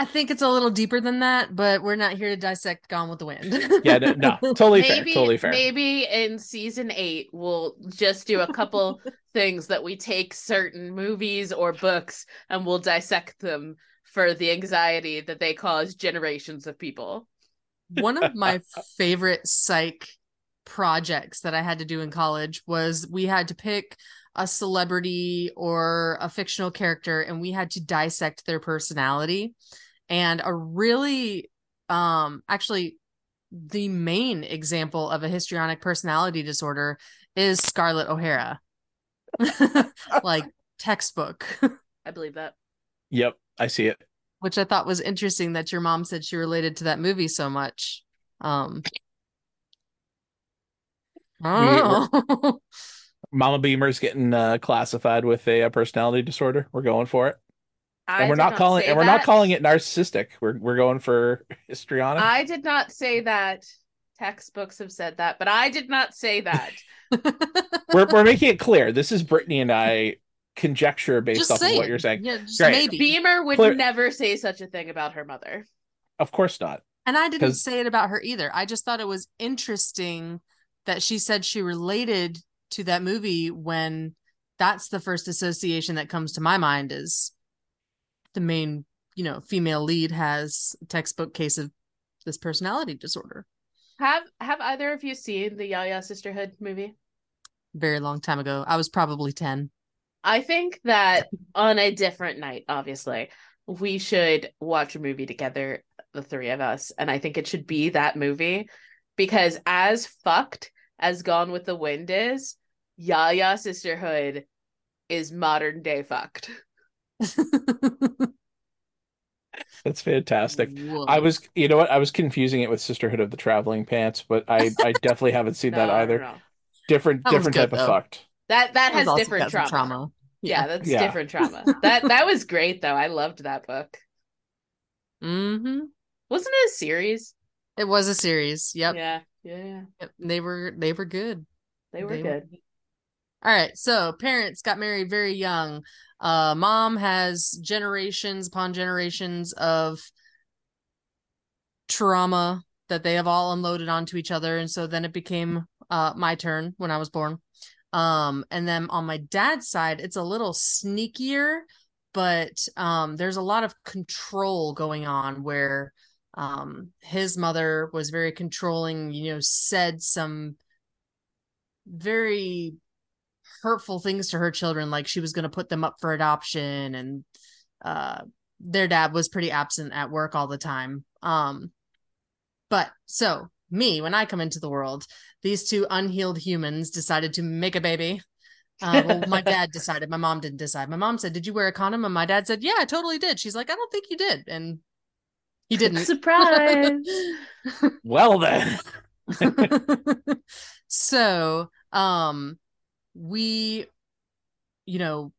I think it's a little deeper than that, but we're not here to dissect Gone with the Wind. Yeah, no, no, totally fair, totally fair. maybe in season eight we'll just do a couple things that we take certain movies or books and we'll dissect them for the anxiety that they cause generations of people one of my favorite psych projects that I had to do in college was we had to pick a celebrity or a fictional character and we had to dissect their personality. And a really um actually the main example of a histrionic personality disorder is Scarlett O'Hara. like textbook, I believe that. Yep, I see it. which I thought was interesting that your mom said she related to that movie so much. Um Oh. Mama Beamer's getting uh, classified with a, uh personality disorder. We're going for it, I and we're not calling and we're not calling it narcissistic. We're we're going for histrionic. I did not say that. Textbooks have said that, but I did not say that. we're we're making it clear. This is Brittany and I conjecture based Just off of saying. what you're saying. Yeah, just Great. maybe. Beamer would Clear- never say such a thing about her mother. Of course not. And I didn't 'Cause- say it about her either. I just thought it was interesting that she said she related to that movie when that's the first association that comes to my mind is the main, you know, female lead has a textbook case of this personality disorder. Have have either of you seen the Yaya Sisterhood movie? Very long time ago. I was probably 10. I think that on a different night, obviously, we should watch a movie together, the three of us. And I think it should be that movie because as fucked as Gone with the Wind is, Yaya Sisterhood is modern day fucked. That's fantastic. Whoa. I was, you know what? I was confusing it with Sisterhood of the Traveling Pants, but I, I definitely haven't seen that either. no, no. Different, That different good, type though. of fucked. That that That has different got trauma. some Yeah, that's Yeah. different trauma. that that was great though. I loved that book. hmm Wasn't it a series? It was a series. Yep. Yeah, yeah, yeah. Yep. They were they were good. They were They good. All right. So parents got married very young. Uh mom has generations upon generations of trauma that they have all unloaded onto each other. And so then it became uh my turn when I was born. Um and then on my dad's side, it's a little sneakier, but um there's a lot of control going on where um his mother was very controlling, you know, said some very hurtful things to her children like she was going to put them up for adoption and uh their dad was pretty absent at work all the time. Um but so me when i come into the world these two unhealed humans decided to make a baby. Uh, well my dad decided my mom didn't decide. My mom said did you wear a condom? And my dad said yeah i totally did. She's like i don't think you did. And he didn't. Surprise. Well then, so um we you know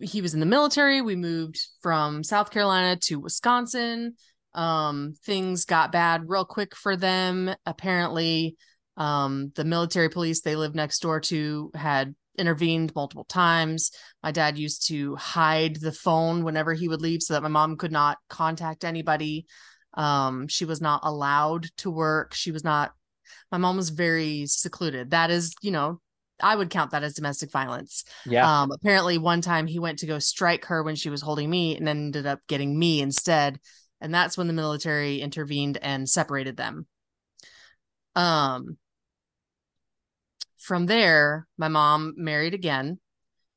he was in the military. We moved from south carolina to wisconsin. Um things got bad real quick for them. Apparently um the military police they lived next door to had intervened multiple times. My dad used to hide the phone whenever he would leave so that my mom could not contact anybody. Um she was not allowed to work. She was not my mom was very secluded. That is you know i would count that as domestic violence. Yeah, um apparently one time he went to go strike her when she was holding me and ended up getting me instead. And that's when the military intervened and separated them. Um from there my mom married again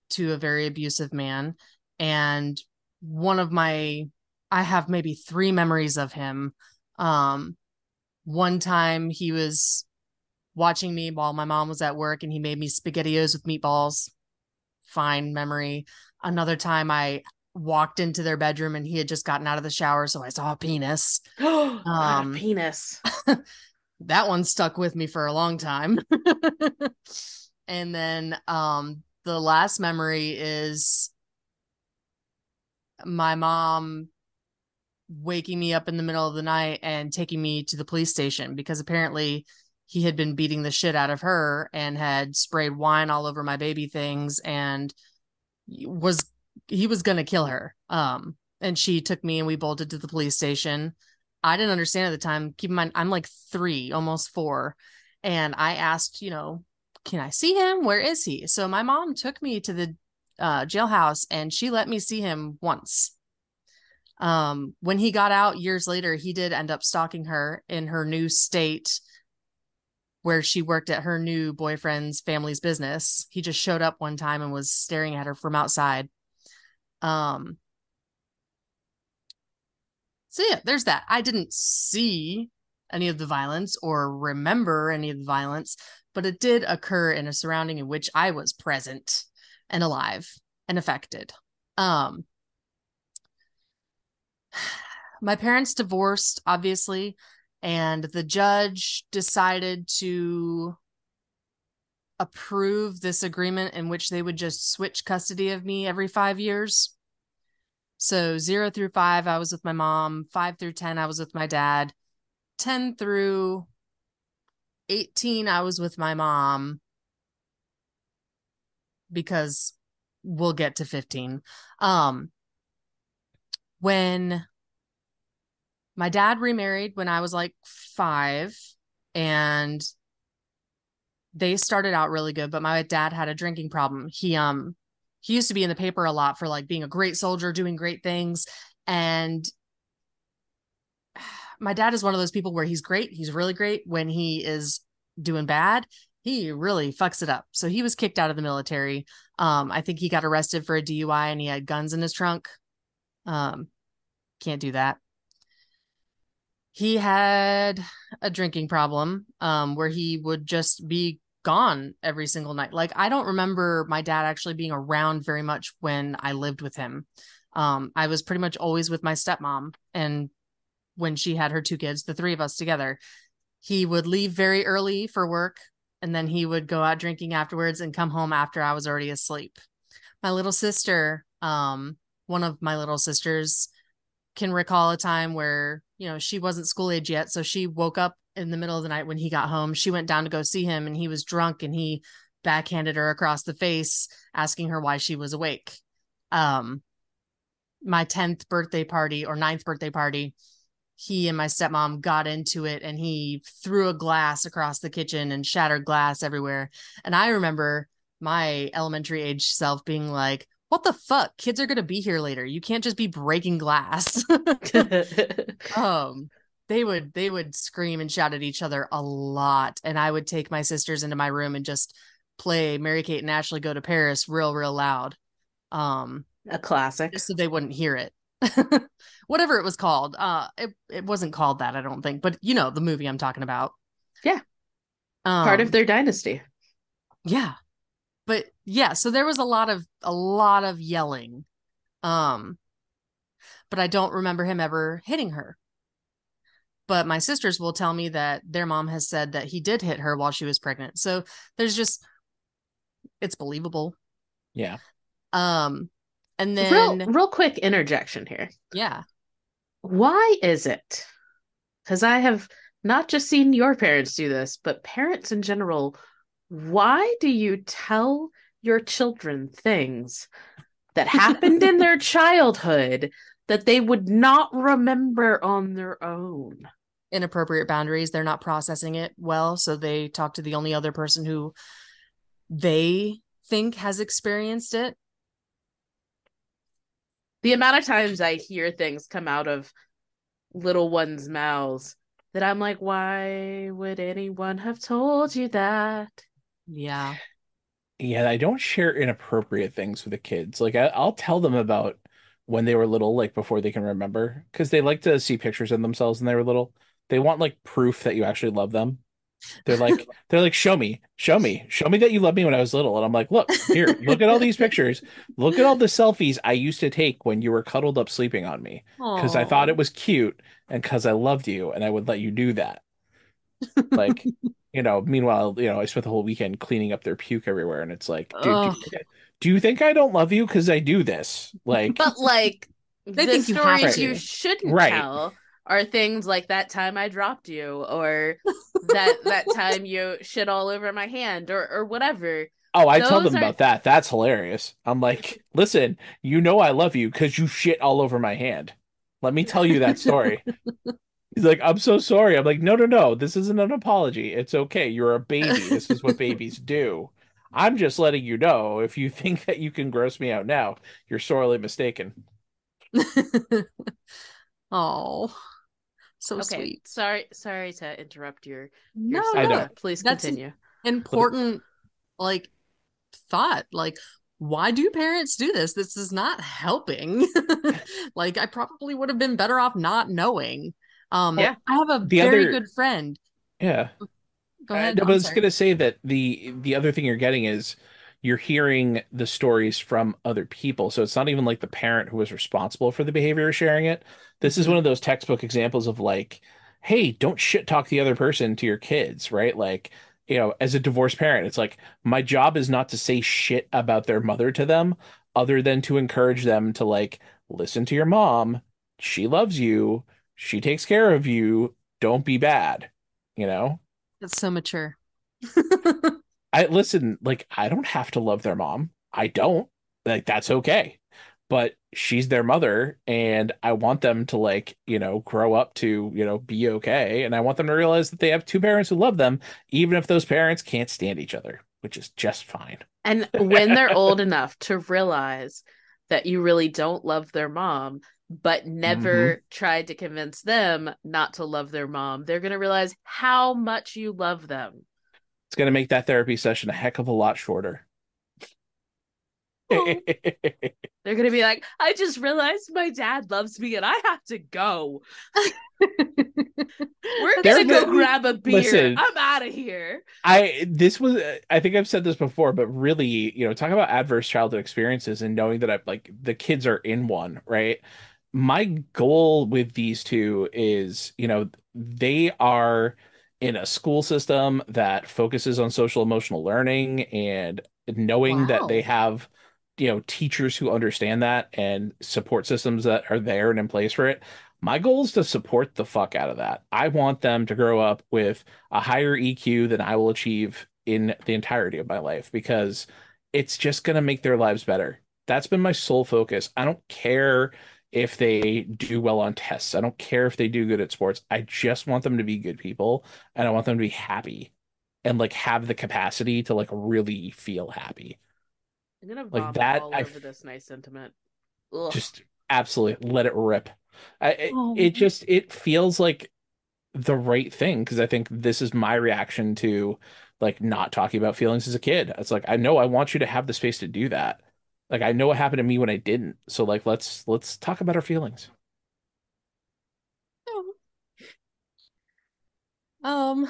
to a very abusive man. And one of my i have maybe three memories of him. Um one time he was watching me while my mom was at work and he made me spaghettios with meatballs. Fine memory. Another time i walked into their bedroom and he had just gotten out of the shower so i saw a penis. Um, penis. that one stuck with me for a long time. And then um the last memory is my mom waking me up in the middle of the night and taking me to the police station because apparently he had been beating the shit out of her and had sprayed wine all over my baby things and was he was going to kill her um and she took me and we bolted to the police station I didn't understand at the time. Keep in mind, I'm like three, almost four. And I asked, you know, can I see him? Where is he? So my mom took me to the uh, jailhouse and she let me see him once. Um, when he got out years later, he did end up stalking her in her new state where she worked at her new boyfriend's family's business. He just showed up one time and was staring at her from outside. Um, so yeah, there's that. I didn't see any of the violence or remember any of the violence, but it did occur in a surrounding in which I was present and alive and affected. Um, my parents divorced, obviously, and the judge decided to approve this agreement in which they would just switch custody of me every five years. So, zero through five, I was with my mom, five through 10, I was with my dad, 10 through 18, I was with my mom because we'll get to 15. Um, when my dad remarried when I was like five, and they started out really good, but my dad had a drinking problem. He um he used to be in the paper a lot for like being a great soldier, doing great things. And my dad is one of those people where he's great, he's really great. When he is doing bad, he really fucks it up. So he was kicked out of the military. Um, I think he got arrested for a DUI and he had guns in his trunk. Um, can't do that. He had a drinking problem um, where he would just be gone every single night. Like I don't remember my dad actually being around very much when I lived with him. Um, I was pretty much always with my stepmom, and when she had her two kids, the three of us together, he would leave very early for work, and then he would go out drinking afterwards and come home after I was already asleep. My little sister, um, one of my little sisters, can recall a time where you know she wasn't school age yet, so she woke up in the middle of the night when he got home. She went down to go see him and he was drunk and he backhanded her across the face asking her why she was awake. Um my 10th birthday party or 9th birthday party, he and my stepmom got into it and he threw a glass across the kitchen and shattered glass everywhere. And I remember my elementary age self being like, what the fuck? Kids are going to be here later. You can't just be breaking glass. um they would they would scream and shout at each other a lot and i would take my sisters into my room and just play mary kate and ashley go to paris real real loud um a classic. just so they wouldn't hear it whatever it was called uh it, it wasn't called that i don't think but you know the movie i'm talking about Yeah. um, Part of their dynasty. yeah but yeah so there was a lot of a lot of yelling um but i don't remember him ever hitting her but my sisters will tell me that their mom has said that he did hit her while she was pregnant so there's just it's believable Yeah. um and real, then real quick interjection here. yeah Why is it? Because I have not just seen your parents do this, but parents in general. Why do you tell your children things that happened in their childhood that they would not remember on their own? inappropriate boundaries they're not processing it well so they talk to the only other person who they think has experienced it The amount of times I hear things come out of little ones' mouths that I'm like, why would anyone have told you that? Yeah Yeah, I don't share inappropriate things with the kids. Like I, I'll tell them about when they were little, like before they can remember, because they like to see pictures of themselves when they were little. They want like proof that you actually love them. They're like, they're like, show me, show me, show me that you loved me when I was little. And I'm like, look, here, look at all these pictures. Look at all the selfies I used to take when you were cuddled up sleeping on me because I thought it was cute and because I loved you and I would let you do that. Like, you know, meanwhile, you know, I spent the whole weekend cleaning up their puke everywhere, and it's like, dude, do, you- do you think I don't love you because I do this? Like, But like They the think you have stories to. you shouldn't Right. tell are things like that time I dropped you or that that time you shit all over my hand or or whatever. oh, I tell them are- about that. That's hilarious. I'm like, listen, you know I love you because you shit all over my hand. Let me tell you that story. He's like, I'm so sorry. I'm like, no, no, no. This isn't an apology. It's okay. You're a baby. This is what babies do. I'm just letting you know if you think that you can gross me out now, you're sorely mistaken. oh, so okay. sweet. Sorry, sorry to interrupt your. your No, I saga. know. Please That's- continue. important like thought like why do parents do this this is not helping like i probably would have been better off not knowing um Yeah. i have a The very other- good friend Yeah. go I- ahead I I'm was sorry. going to say that the the other thing you're getting is you're hearing the stories from other people. So it's not even like the parent who was responsible for the behavior is sharing it. This is Mhm. one of those textbook examples of like, hey, don't shit talk the other person to your kids, right? Like, you know, as a divorced parent, it's like my job is not to say shit about their mother to them other than to encourage them to like listen to your mom. She loves you. She takes care of you. Don't be bad, you know? that's so mature I listen, like I don't have to love their mom. I don't. Like that's okay. But she's their mother and I want them to like, you know, grow up to, you know, be okay and I want them to realize that they have two parents who love them even if those parents can't stand each other, which is just fine. And when they're old enough to realize that you really don't love their mom, but never Mm-hmm. tried to convince them not to love their mom, they're going to realize how much you love them. It's going to make that therapy session a heck of a lot shorter. Oh. They're going to be like, I just realized my dad loves me and I have to go. We're to go grab a beer. listen. I'm out of here. I this was I think I've said this before, but really, you know, talk about adverse childhood experiences and knowing that I like the kids are in one, right? My goal with these two is, you know, they are in a school system that focuses on social emotional learning and knowing that they have, you know, teachers who understand that and support systems that are there and in place for it. My goal is to support the fuck out of that. I want them to grow up with a higher EQ than I will achieve in the entirety of my life because it's just going to make their lives better. That's been my sole focus. I don't care if they do well on tests. I don't care if they do good at sports. I just want them to be good people and I want them to be happy and like have the capacity to like really feel happy. I'm to Like that, all I over this nice sentiment. Ugh. Just absolutely let it rip. I, it, Oh. it just it feels like the right thing because I think this is my reaction to like not talking about feelings as a kid. It's like I know I want you to have the space to do that. Like I know what happened to me when I didn't. So like let's let's talk about our feelings. um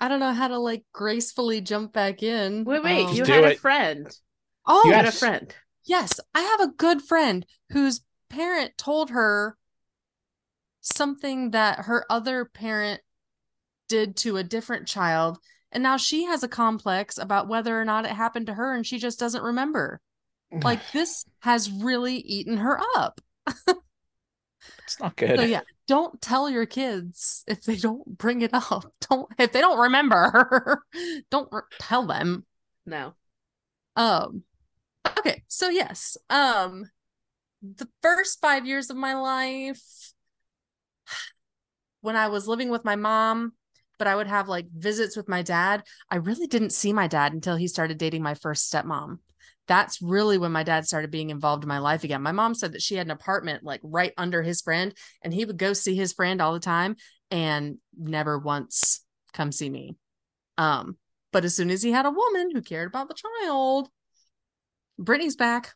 i don't know how to like gracefully jump back in Wait, wait. Um, you do had a friend. oh You had a friend. Yes, I have a good friend whose parent told her something that her other parent did to a different child, and now she has a complex about whether or not it happened to her and she just doesn't remember. Like this has really eaten her up. it's not good. So yeah, don't tell your kids if they don't bring it up. Don't if they don't remember, don't re- tell them. No. Um okay, so yes. Um the first 5 years of my life when I was living with my mom, but I would have like visits with my dad, I really didn't see my dad until he started dating my first stepmom. That's really when my dad started being involved in my life again. My mom said that she had an apartment like right under his friend and he would go see his friend all the time and never once come see me. Um but as soon as he had a woman who cared about the child, Brittany's back.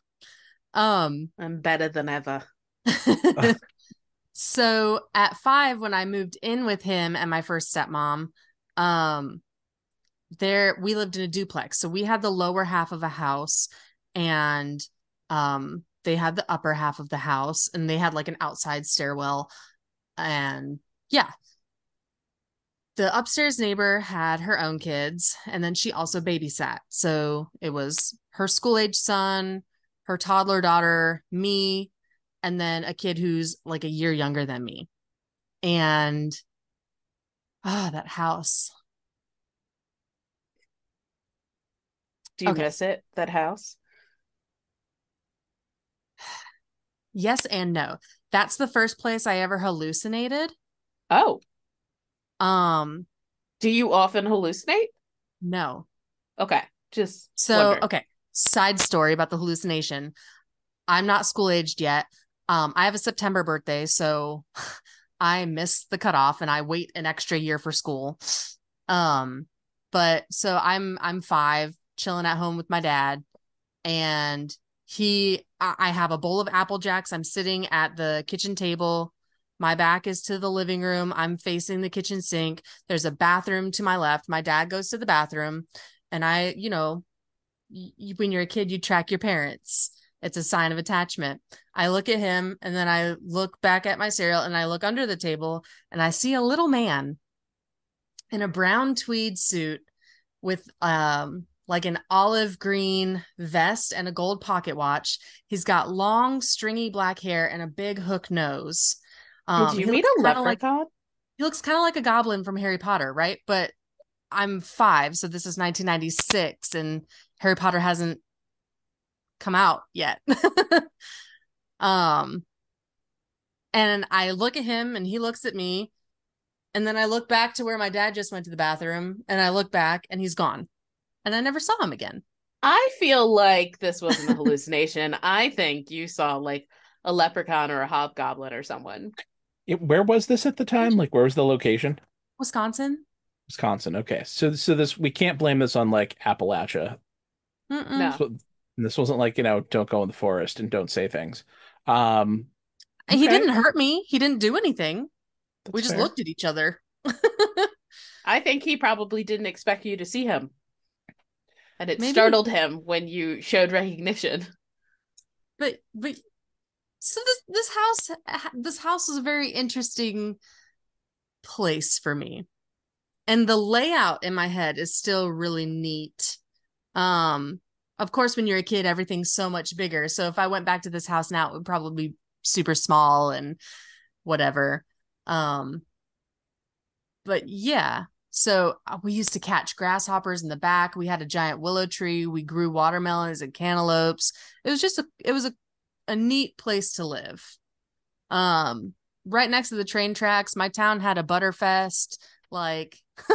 Um, I'm better than ever. so at five, when I moved in with him and my first stepmom, um, there we lived in a duplex. So we had the lower half of a house and um they had the upper half of the house and they had like an outside stairwell. And yeah, the upstairs neighbor had her own kids and then she also babysat so it was her school age son her toddler daughter me and then a kid who's like a year younger than me and ah that house Do you Okay. miss it? That house? yes and no that's the first place i ever hallucinated Oh, um do you often hallucinate? no Okay, just So, wondering. okay, side story about the hallucination. I'm not school aged yet. Um, I have a September birthday, so I miss the cutoff and I wait an extra year for school. Um, but so I'm I'm five, chilling at home with my dad, and he I have a bowl of apple jacks. I'm sitting at the kitchen table. My back is to the living room. I'm facing the kitchen sink. There's a bathroom to my left. My dad goes to the bathroom, and I, you know, y- when you're a kid, you track your parents. It's a sign of attachment. I look at him and then I look back at my cereal and I look under the table and I see a little man in a brown tweed suit with um like an olive green vest and a gold pocket watch. He's got long stringy black hair and a big hook nose. Um, Did you he meet looks a kinda like he looks kind of like a goblin from Harry Potter, right? But I'm five, so this is 1996, and Harry Potter hasn't come out yet. um, and I look at him, and he looks at me, and then I look back to where my dad just went to the bathroom, and I look back, and he's gone, and I never saw him again. I feel like this wasn't a hallucination. I think you saw like a leprechaun or a hobgoblin or someone. It- where was this at the time? Like, where was the location? Wisconsin. Wisconsin. Okay, so so this we can't blame this on like Appalachia. No. This, wa- this wasn't like you know don't go in the forest and don't say things. Um, And he didn't hurt me. He didn't do anything. we just fair. looked at each other. I think he probably didn't expect you to see him. And it Maybe. startled him when you showed recognition. but but so this this house this house is a very interesting place for me and the layout in my head is still really neat um of course when you're a kid everything's so much bigger so if i went back to this house now it would probably be super small and whatever um but yeah so uh, we used to catch grasshoppers in the back. We had a giant willow tree. We grew watermelons and cantaloupes. It was just a it was a, a neat place to live. Um right next to the train tracks my town had a butterfest like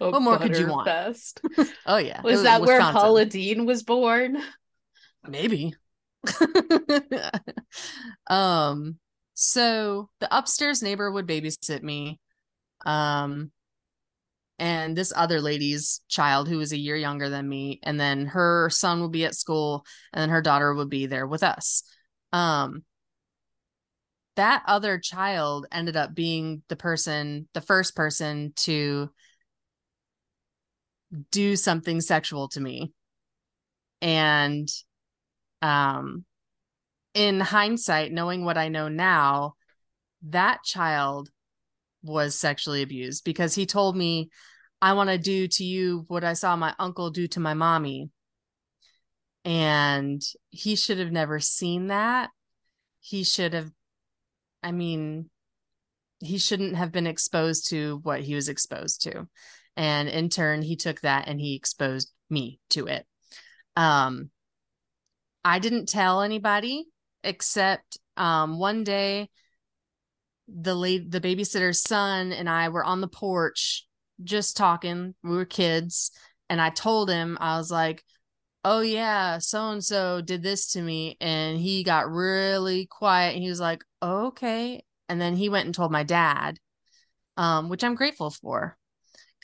A What more could you want? Butterfest. oh yeah. It Was that where Paula Deen was born? maybe. Um so the upstairs neighbor would babysit me. Um and this other lady's child who was a year younger than me and then her son would be at school and then her daughter would be there with us. Um that other child ended up being the person the first person to do something sexual to me. And um in hindsight knowing what i know now that child was sexually abused because he told me i want to do to you what i saw my uncle do to my mommy. And he should have never seen that. He should have i mean he shouldn't have been exposed to what he was exposed to. And in turn he took that and he exposed me to it. Um i didn't tell anybody except um one day the late the babysitter's son and i were on the porch just talking. We were kids. And i told him i was like oh yeah so and so did this to me. And he got really quiet. And he was like okay. And then he went and told my dad um which i'm grateful for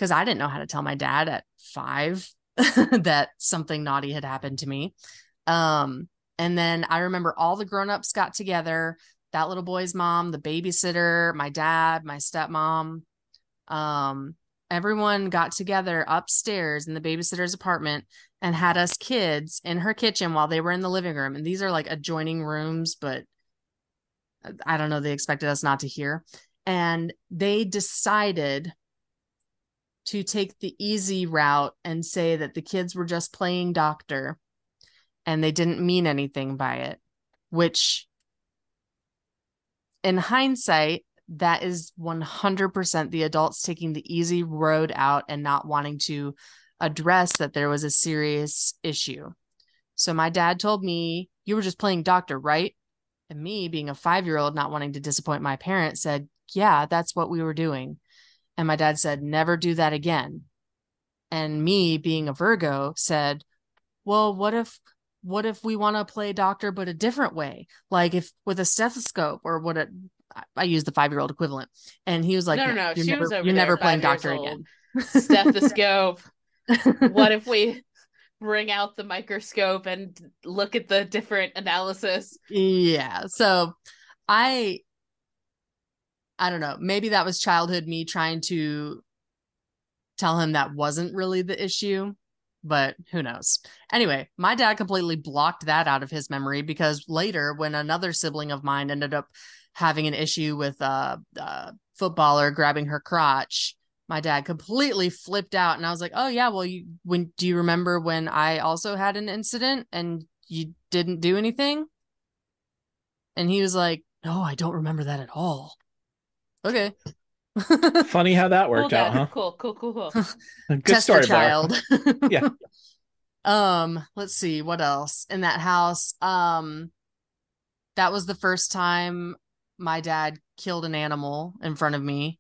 because I didn't know how to tell my dad at five that something naughty had happened to me. Um, and then I remember all the grown-ups got together, that little boy's mom, the babysitter, my dad, my stepmom. Um, everyone got together upstairs in the babysitter's apartment and had us kids in her kitchen while they were in the living room. And these are like adjoining rooms, but I don't know, they expected us not to hear. And they decided to take the easy route and say that the kids were just playing doctor and they didn't mean anything by it, which in hindsight, that is 100% the adults taking the easy road out and not wanting to address that there was a serious issue. So my dad told me, You were just playing doctor, right? And me, being a five year old, not wanting to disappoint my parents, said, Yeah, that's what we were doing. And my dad said, never do that again. And me, being a Virgo, said, well, what if what if we want to play doctor but a different way like if with a stethoscope or what a I- use the five year old equivalent and he was like no, no, no. you're She never, was over you're never playing doctor old. again Stethoscope. what if we bring out the microscope and look at the different analysis? yeah so i i don't know maybe that was childhood me trying to tell him that wasn't really the issue but who knows? Anyway my dad completely blocked that out of his memory because later when another sibling of mine ended up having an issue with a, a footballer grabbing her crotch my dad completely flipped out. And i was like oh yeah well you when do you remember when i also had an incident and you didn't do anything? And he was like no i don't remember that at all. Okay Funny how that worked Dad. out, huh? Cool, cool, cool, cool. Good Test story, the child. Yeah. Um, let's see what else in that house. Um, that was the first time my dad killed an animal in front of me.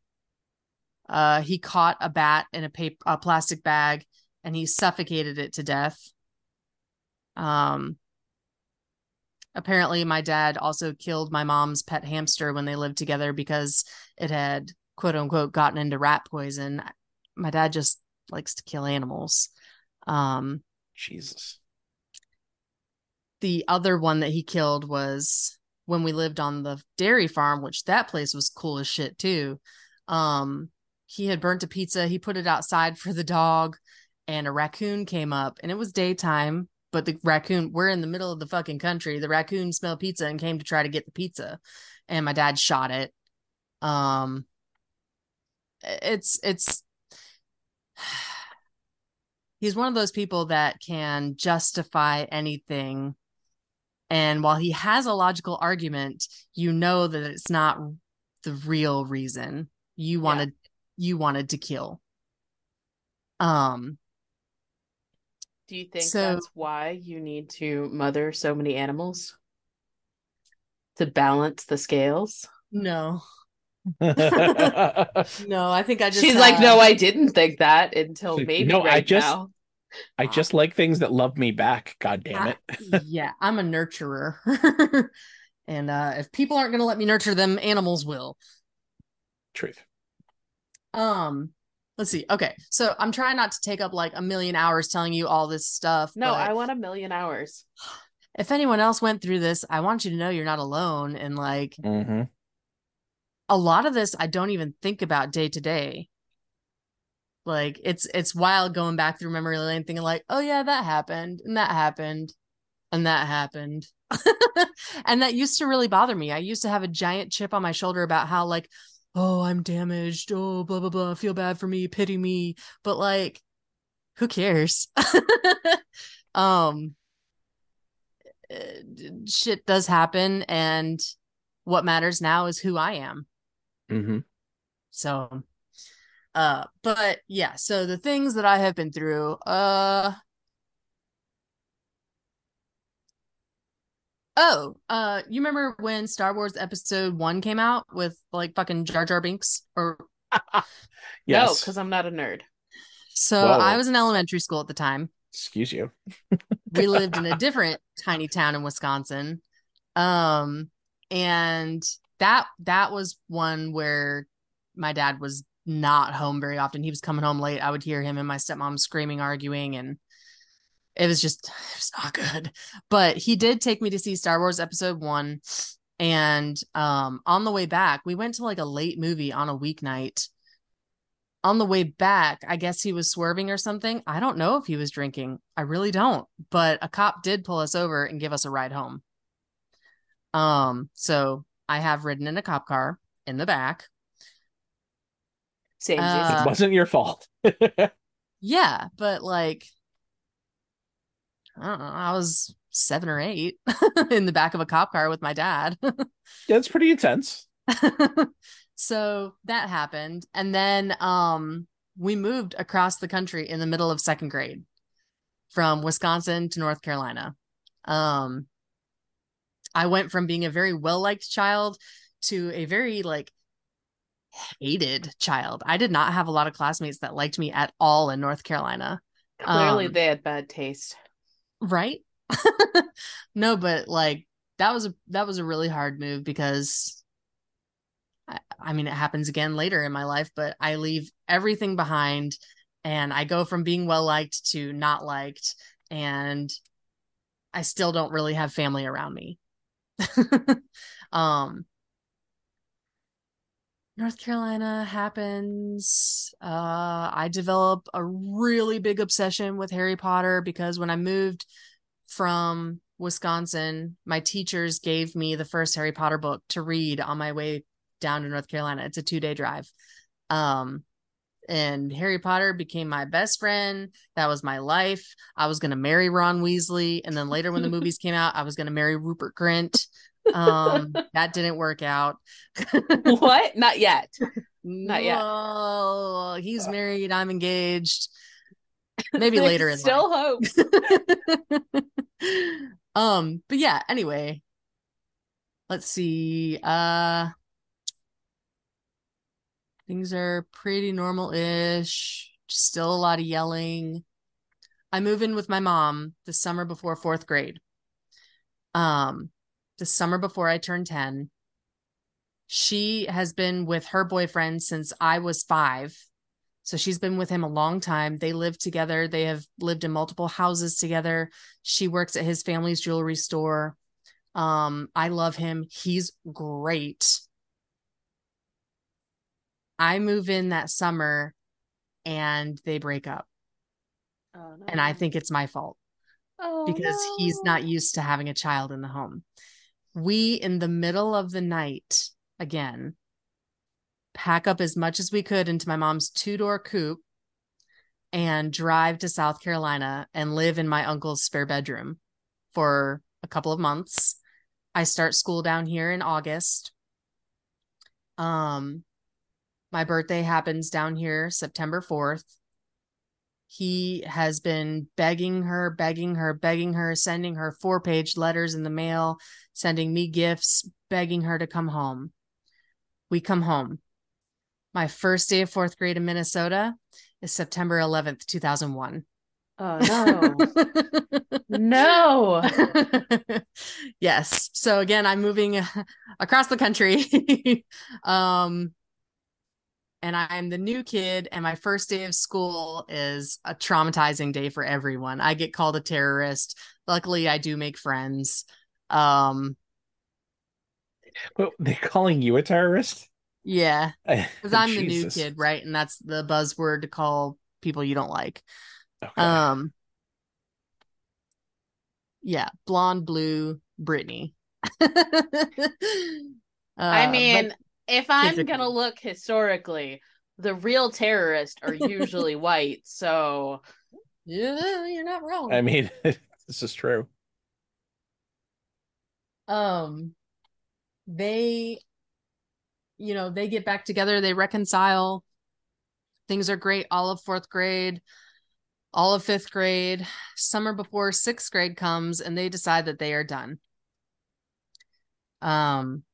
Uh, he caught a bat in a paper, a plastic bag, and he suffocated it to death. Um, apparently, my dad also killed my mom's pet hamster when they lived together because it had quote unquote gotten into rat poison. My dad just likes to kill animals. Um, Jesus. the other one that he killed was when we lived on the dairy farm, which that place was cool as shit too. Um, he had burnt a pizza, he put it outside for the dog, and a raccoon came up, and it was daytime, but the raccoon, we're in the middle of the fucking country. The raccoon smelled pizza and came to try to get the pizza, and my dad shot it. Um, it's it's he's one of those people that can justify anything and while he has a logical argument you know that it's not the real reason you wanted you wanted to kill um Do you think So- that's why you need to mother so many animals? To balance the scales? no no, no i think i just She's like, no, I didn't think that until like, maybe "No, I just- now. I just like things that love me back. God damn it. I- yeah i'm a nurturer and uh if people aren't gonna let me nurture them animals will Truth. Um, let's see. Okay, so I'm trying not to take up like a million hours telling you all this stuff. No, I want a million hours. if anyone else went through this, I want you to know you're not alone. And like hmm a lot of this, I don't even think about day to day. Like it's it's wild going back through memory lane, thinking like, oh yeah, that happened, and that happened, and that happened. and that used to really bother me. I used to have a giant chip on my shoulder about how like, oh, I'm damaged. Oh, blah blah blah. Feel bad for me. Pity me. But like, who cares? um, uh, shit does happen, and what matters now is who I am. Hmm So, uh, but yeah, so the things that I have been through, uh, oh, uh, you remember when Star Wars Episode One came out with like fucking Jar Jar Binks? Or No, Yes. because I'm not a nerd. so Whoa. I was in elementary school at the time. Excuse you. we lived in a different tiny town in Wisconsin. Um and that that was one where my dad was not home very often. He was coming home late. I would hear him and my stepmom screaming, arguing, and it was just it was not good. But he did take me to see Star Wars episode one. And um on the way back, we went to like a late movie on a weeknight. On the way back, I guess he was swerving or something. I don't know if he was drinking. I really don't. But a cop did pull us over and give us a ride home. Um, so I have ridden in a cop car in the back. Same. Uh, it wasn't your fault. Yeah, but like I don't know, I was seven or eight in the back of a cop car with my dad. That's pretty intense. so that happened. And then um we moved across the country in the middle of second grade from Wisconsin to North Carolina. Um I went from being a very well-liked child to a very like hated child. I did not have a lot of classmates that liked me at all in North Carolina. Clearly, um, they had bad taste. Right? no, but like that was a that was a really hard move because I, I mean it happens again later in my life, but I leave everything behind and I go from being well liked to not liked and I still don't really have family around me. um North Carolina happens. Uh, I develop a really big obsession with Harry Potter because when I moved from Wisconsin, my teachers gave me the first Harry Potter book to read on my way down to North Carolina. It's a two day drive. Um, and Harry Potter became my best friend. That was my life. I was going to marry Ron Weasley. And then later, when the movies came out, I was going to marry Rupert Grint. Um, that didn't work out. what? Not yet. Not yet. He's married. I'm engaged. Maybe later in Still life. hope. um, but yeah, anyway. Let's see. Uh things are pretty normal-ish. Still a lot of yelling. I move in with my mom the summer before fourth grade. Um, the summer before I turned 10. She has been with her boyfriend since I was five. So she's been with him a long time. They live together. They have lived in multiple houses together. She works at his family's jewelry store. Um, I love him. He's great. I move in that summer and they break up. Oh, no. And I think it's my fault oh, because he's not used to having a child in the home. We, in the middle of the night, again, pack up as much as we could into my mom's two door coupe and drive to South Carolina and live in my uncle's spare bedroom for a couple of months. I start school down here in August. Um, my birthday happens down here September 4th. He has been begging her, begging her, begging her, sending her four page letters in the mail, sending me gifts, begging her to come home. We come home. My first day of fourth grade in Minnesota is September 11th, 2001. Oh no. no. yes. So again, I'm moving across the country. um and I'm the new kid and my first day of school is a traumatizing day for everyone. I get called a terrorist. Luckily, I do make friends. Um But they're calling you a terrorist? yeah, cuz I'm the new kid, right? And that's the buzzword to call people you don't like. Okay. Um Yeah, blonde, blue, Brittany. I Uh, mean, but- if I'm gonna look historically, the real terrorists are usually white. So yeah, you're not wrong. I mean, this is true. um they you know they get back together they reconcile things are great all of fourth grade all of fifth grade summer before sixth grade comes and they decide that they are done um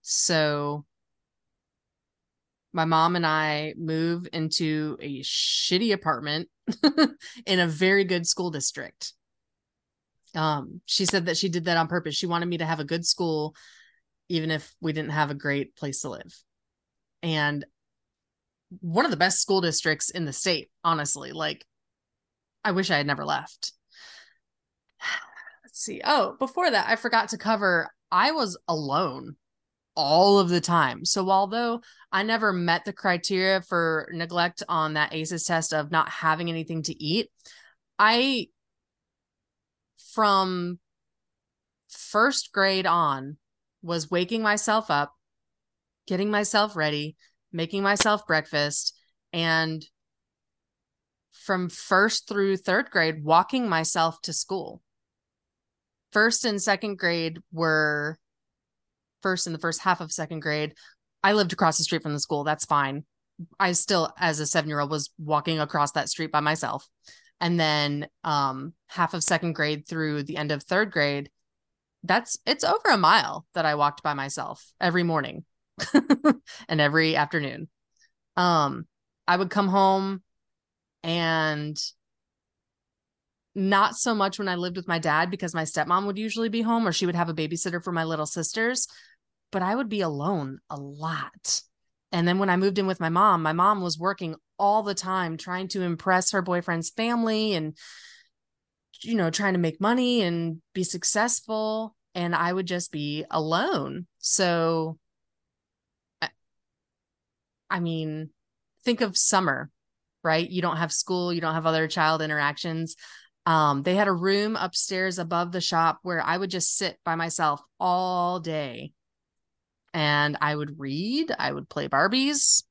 so my mom and i move into a shitty apartment in a very good school district. Um she said that she did that on purpose. She wanted me to have a good school even if we didn't have a great place to live. And one of the best school districts in the state honestly. Like i wish i had never left. Let's see. Oh before that i forgot to cover i was alone all of the time so although i never met the criteria for neglect on that ACEs test of not having anything to eat i from first grade on was waking myself up, getting myself ready, making myself breakfast, and from first through third grade, walking myself to school. First and second grade were first in the first half of second grade. I lived across the street from the school. That's fine. I still, as a seven year old, was walking across that street by myself. And then um, half of second grade through the end of third grade, that's it's over a mile that I walked by myself every morning and every afternoon. Um, I would come home and not so much when I lived with my dad because my stepmom would usually be home or she would have a babysitter for my little sisters, but I would be alone a lot. And then when I moved in with my mom, my mom was working all the time trying to impress her boyfriend's family and you know, trying to make money and be successful and I would just be alone. So I, I mean, think of summer, right? You don't have school, you don't have other child interactions. Um, they had a room upstairs above the shop where I would just sit by myself all day and I would read, I would play Barbies.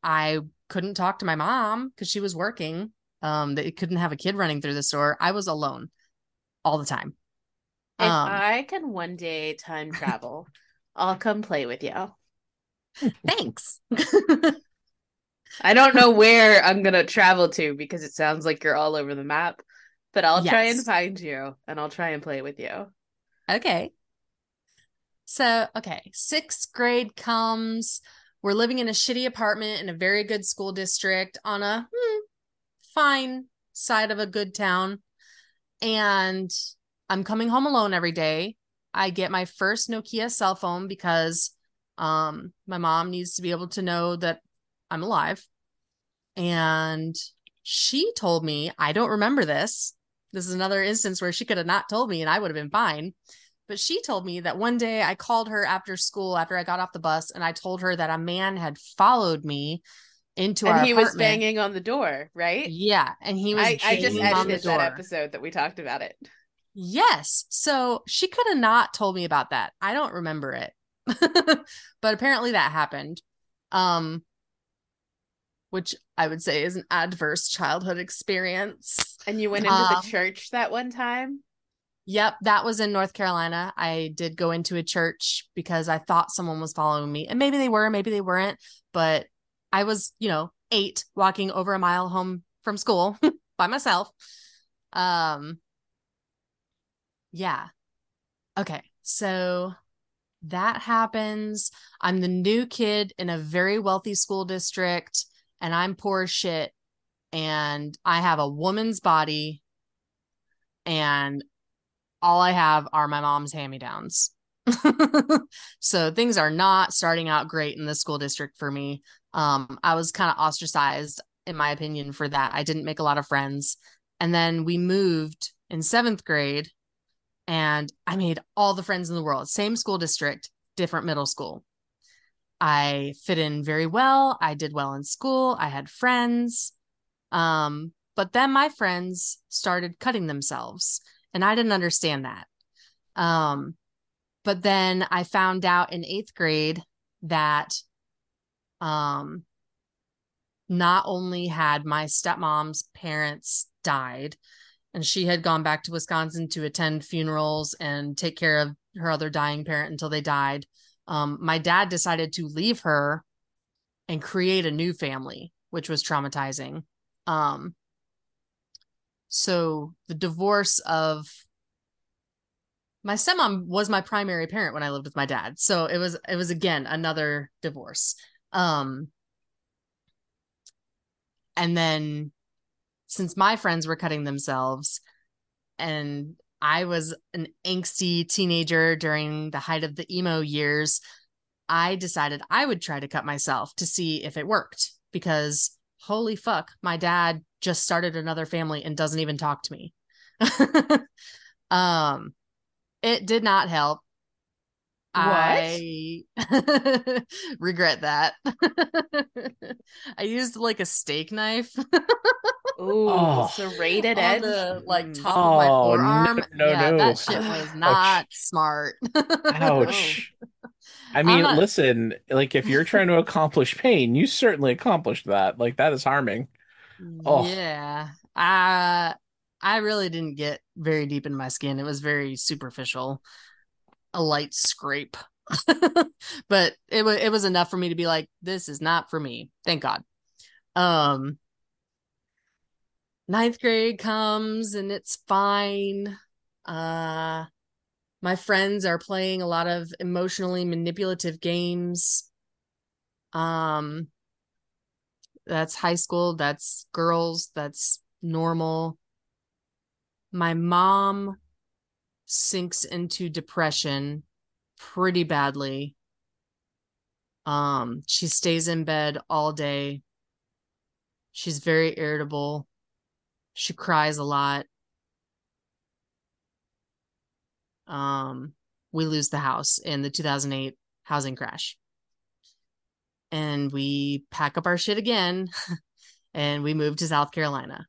I couldn't talk to my mom because she was working. Um, they couldn't have a kid running through the store. I was alone all the time. If Um, I can one day time travel, I'll come play with you. Thanks. I don't know where I'm gonna travel to because it sounds like you're all over the map, but I'll try and find you and I'll try and play with you. Okay. So, okay, sixth grade comes. We're living in a shitty apartment in a very good school district on a hmm, fine side of a good town. And I'm coming home alone every day. I get my first Nokia cell phone because um, my mom needs to be able to know that I'm alive. And she told me, I don't remember this. This is another instance where she could have not told me and I would have been fine. But she told me that one day I called her after school, after I got off the bus, and I told her that a man had followed me into our and he was banging on the door, right? Yeah, and he was. I, I just banging on the edited that episode that we talked about it. Yes. So she could have not told me about that. I don't remember it. but apparently that happened. Um which I would say is an adverse childhood experience. And you went into Um, the church that one time. Yep, that was in North Carolina. I did go into a church because I thought someone was following me. And maybe they were, maybe they weren't, but I was, you know, 8 walking over a mile home from school by myself. Um yeah. Okay. So that happens. I'm the new kid in a very wealthy school district and I'm poor as shit and I have a woman's body and all I have are my mom's hand-me-downs. so things are not starting out great in the school district for me. Um I was kind of ostracized in my opinion for that. I didn't make a lot of friends. And then we moved in 7th grade and I made all the friends in the world. Same school district, different middle school. I fit in very well. I did well in school. I had friends. Um, but then my friends started cutting themselves, and I didn't understand that. Um, but then I found out in eighth grade that um not only had my stepmom's parents died, and she had gone back to Wisconsin to attend funerals and take care of her other dying parent until they died. Um, my dad decided to leave her and create a new family, which was traumatizing. Um, so the divorce of my stepmom was my primary parent when I lived with my dad. So it was it was again another divorce. Um, and then since my friends were cutting themselves and I was an angsty teenager during the height of the emo years, I decided I would try to cut myself to see if it worked because holy fuck, my dad just started another family and doesn't even talk to me. um it did not help. I regret that. I used like a steak knife Ooh, Oh. serrated on edge. the like Mm. top of my Oh, no, forearm. no, yeah, no. that shit was not smart. Ouch. I mean, not- listen, like if you're trying to accomplish pain, you certainly accomplished that. Like that is harming. Oh. Yeah. I I really didn't get very deep in my skin. It was very superficial. A light scrape. but it was it was enough for me to be like, this is not for me. Thank God. Um ninth grade comes and it's fine. Uh my friends are playing a lot of emotionally manipulative games. Um that's high school, that's girls, that's normal. my mom sinks into depression pretty badly. Um, she stays in bed all day. She's very irritable. She cries a lot. Um, we lose the house in the 2008 housing crash. And we pack up our shit again and we move to South Carolina.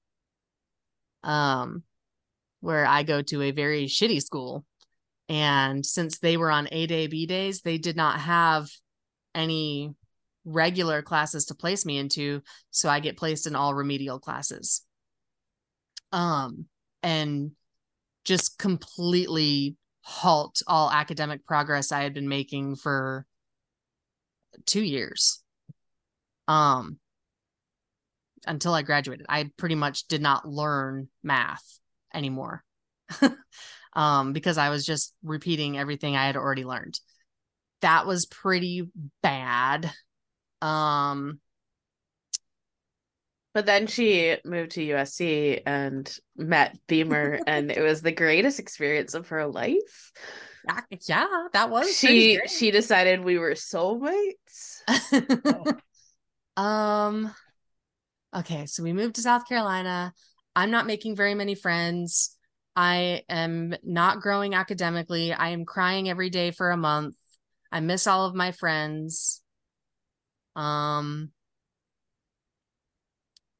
Um, where I go to a very shitty school. And since they were on A day, B days, they did not have any regular classes to place me into. So I get placed in all remedial classes. Um, and just completely halt all academic progress I had been making for two years. Um, until I graduated, I pretty much did not learn math anymore. um, because I was just repeating everything I had already learned. That was pretty bad. Um, But then she moved to USC and met Beamer, and it was the greatest experience of her life. yeah, that was She she decided we were soulmates. um okay so we moved to south carolina. I'm not making very many friends. I am not growing academically. I am crying every day for a month. I miss all of my friends. Um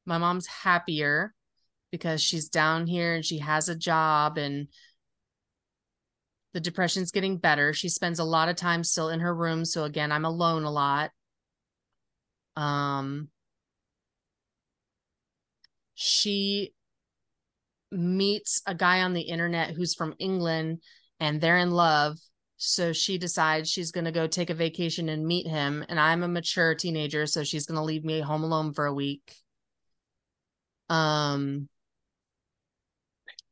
my mom's happier because she's down here and she has a job and the depression's getting better. She spends a lot of time still in her room so again i'm alone a lot. Um she meets a guy on the internet who's from England and they're in love so she decides she's going to go take a vacation and meet him and I'm a mature teenager so she's going to leave me home alone for a week um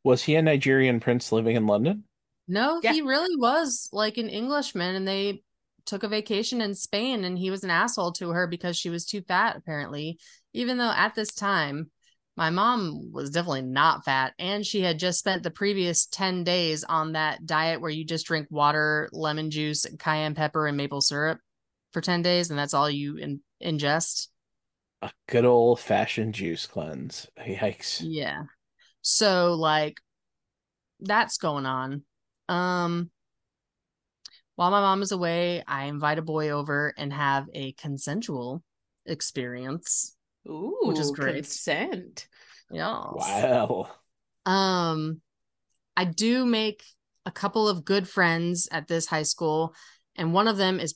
Was he a Nigerian prince living in London? no Yeah. he really was like an Englishman and they took a vacation in Spain and he was an asshole to her because she was too fat apparently even though at this time my mom was definitely not fat and she had just spent the previous 10 days on that diet where you just drink water lemon juice cayenne pepper and maple syrup for 10 days and that's all you in- ingest A good old fashioned juice cleanse. Yikes. yeah so like that's going on um while my mom is away i invite a boy over and have a consensual experience Ooh, Which is great. Consent. yeah Wow. Um, I do make a couple of good friends at this high school, and one of them is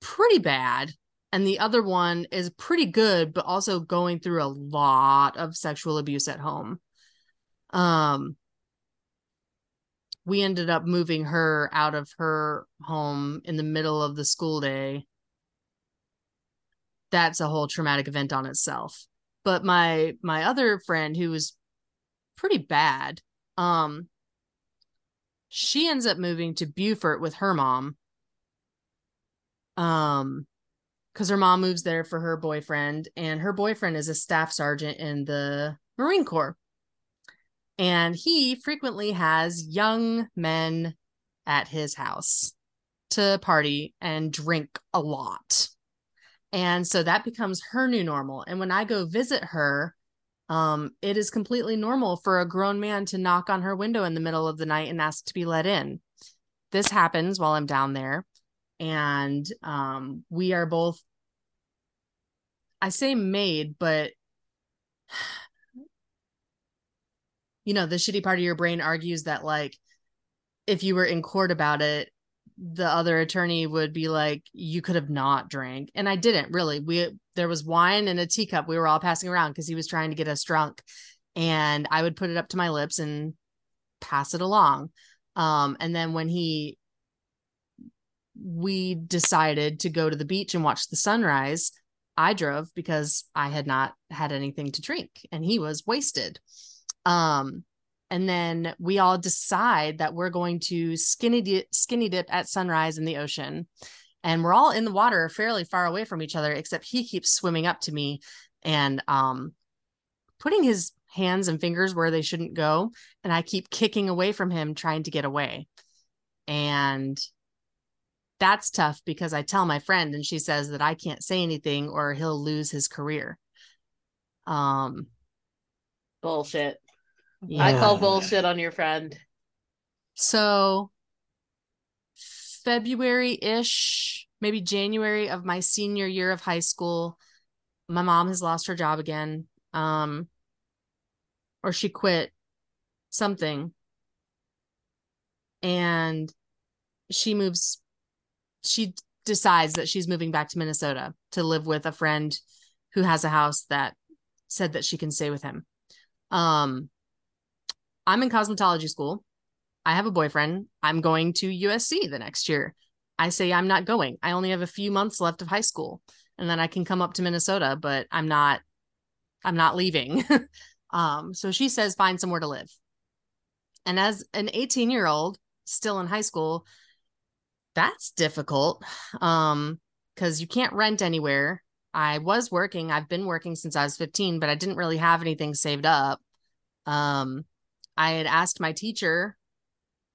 pretty bad, and the other one is pretty good, but also going through a lot of sexual abuse at home. Um, we ended up moving her out of her home in the middle of the school day. That's a whole traumatic event on itself. But my my other friend who was pretty bad. Um, she ends up moving to Beaufort with her mom. Um, because her mom moves there for her boyfriend, and her boyfriend is a staff sergeant in the Marine Corps. And he frequently has young men at his house to party and drink a lot. And so that becomes her new normal. And when I go visit her, um, it is completely normal for a grown man to knock on her window in the middle of the night and ask to be let in. This happens while I'm down there, and um, we are both. I say made, but you know, the shitty part of your brain argues that like if you were in court about it, the other attorney would be like, you could have not drank. And I didn't really. We there was wine in a teacup we were all passing around because he was trying to get us drunk. And I would put it up to my lips and pass it along. Um, and then when he we decided to go to the beach and watch the sunrise, I drove because I had not had anything to drink and he was wasted. Um, and then we all decide that we're going to skinny dip, skinny dip at sunrise in the ocean. And we're all in the water fairly far away from each other, except he keeps swimming up to me and um, putting his hands and fingers where they shouldn't go. And I keep kicking away from him, trying to get away. And that's tough because I tell my friend and she says that I can't say anything or he'll lose his career. Um, Bullshit. yeah. I call bullshit on your friend. So February ish, maybe January of my senior year of high school, my mom has lost her job again. Um or she quit something. And she moves she decides that she's moving back to Minnesota to live with a friend who has a house that said that she can stay with him. Um I'm in cosmetology school. I have a boyfriend. I'm going to USC the next year. I say I'm not going. I only have a few months left of high school and then I can come up to Minnesota, but I'm not I'm not leaving. um so she says find somewhere to live. And as an 18-year-old still in high school, that's difficult. Um cuz you can't rent anywhere. I was working. I've been working since I was 15, but I didn't really have anything saved up. Um I had asked my teacher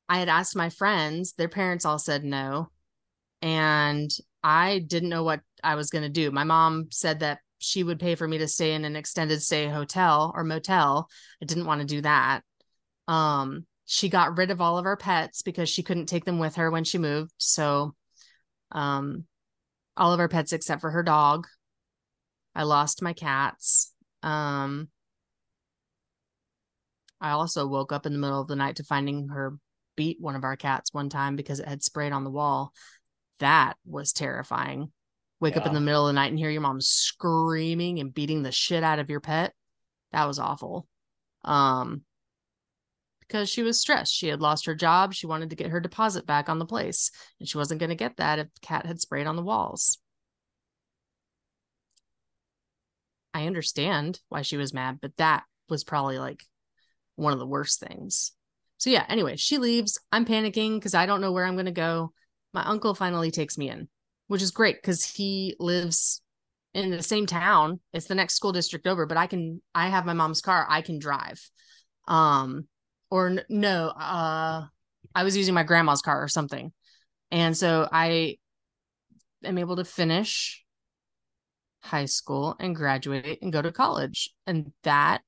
I had asked my friends, their parents all said no. And I didn't know what I was going to do. My mom said that she would pay for me to stay in an extended stay hotel or motel. I didn't want to do that. Um, she got rid of all of our pets because she couldn't take them with her when she moved. So, um, all of our pets except for her dog. I lost my cats. Um, I also woke up in the middle of the night to finding her beat one of our cats one time because it had sprayed on the wall. That was terrifying. Wake up in the middle of the night and hear your mom screaming and beating the shit out of your pet. That was awful. Um because she was stressed. She had lost her job. She wanted to get her deposit back on the place, and she wasn't going to get that if the cat had sprayed on the walls. I understand why she was mad, but that was probably like one of the worst things. So yeah, anyway, she leaves. I'm panicking because I don't know where I'm going to go. My uncle finally takes me in, which is great because he lives in the same town. It's the next school district over, but I can I have my mom's car. I can drive. Um or no, uh I was using my grandma's car or something. And so I am able to finish high school and graduate and go to college. And that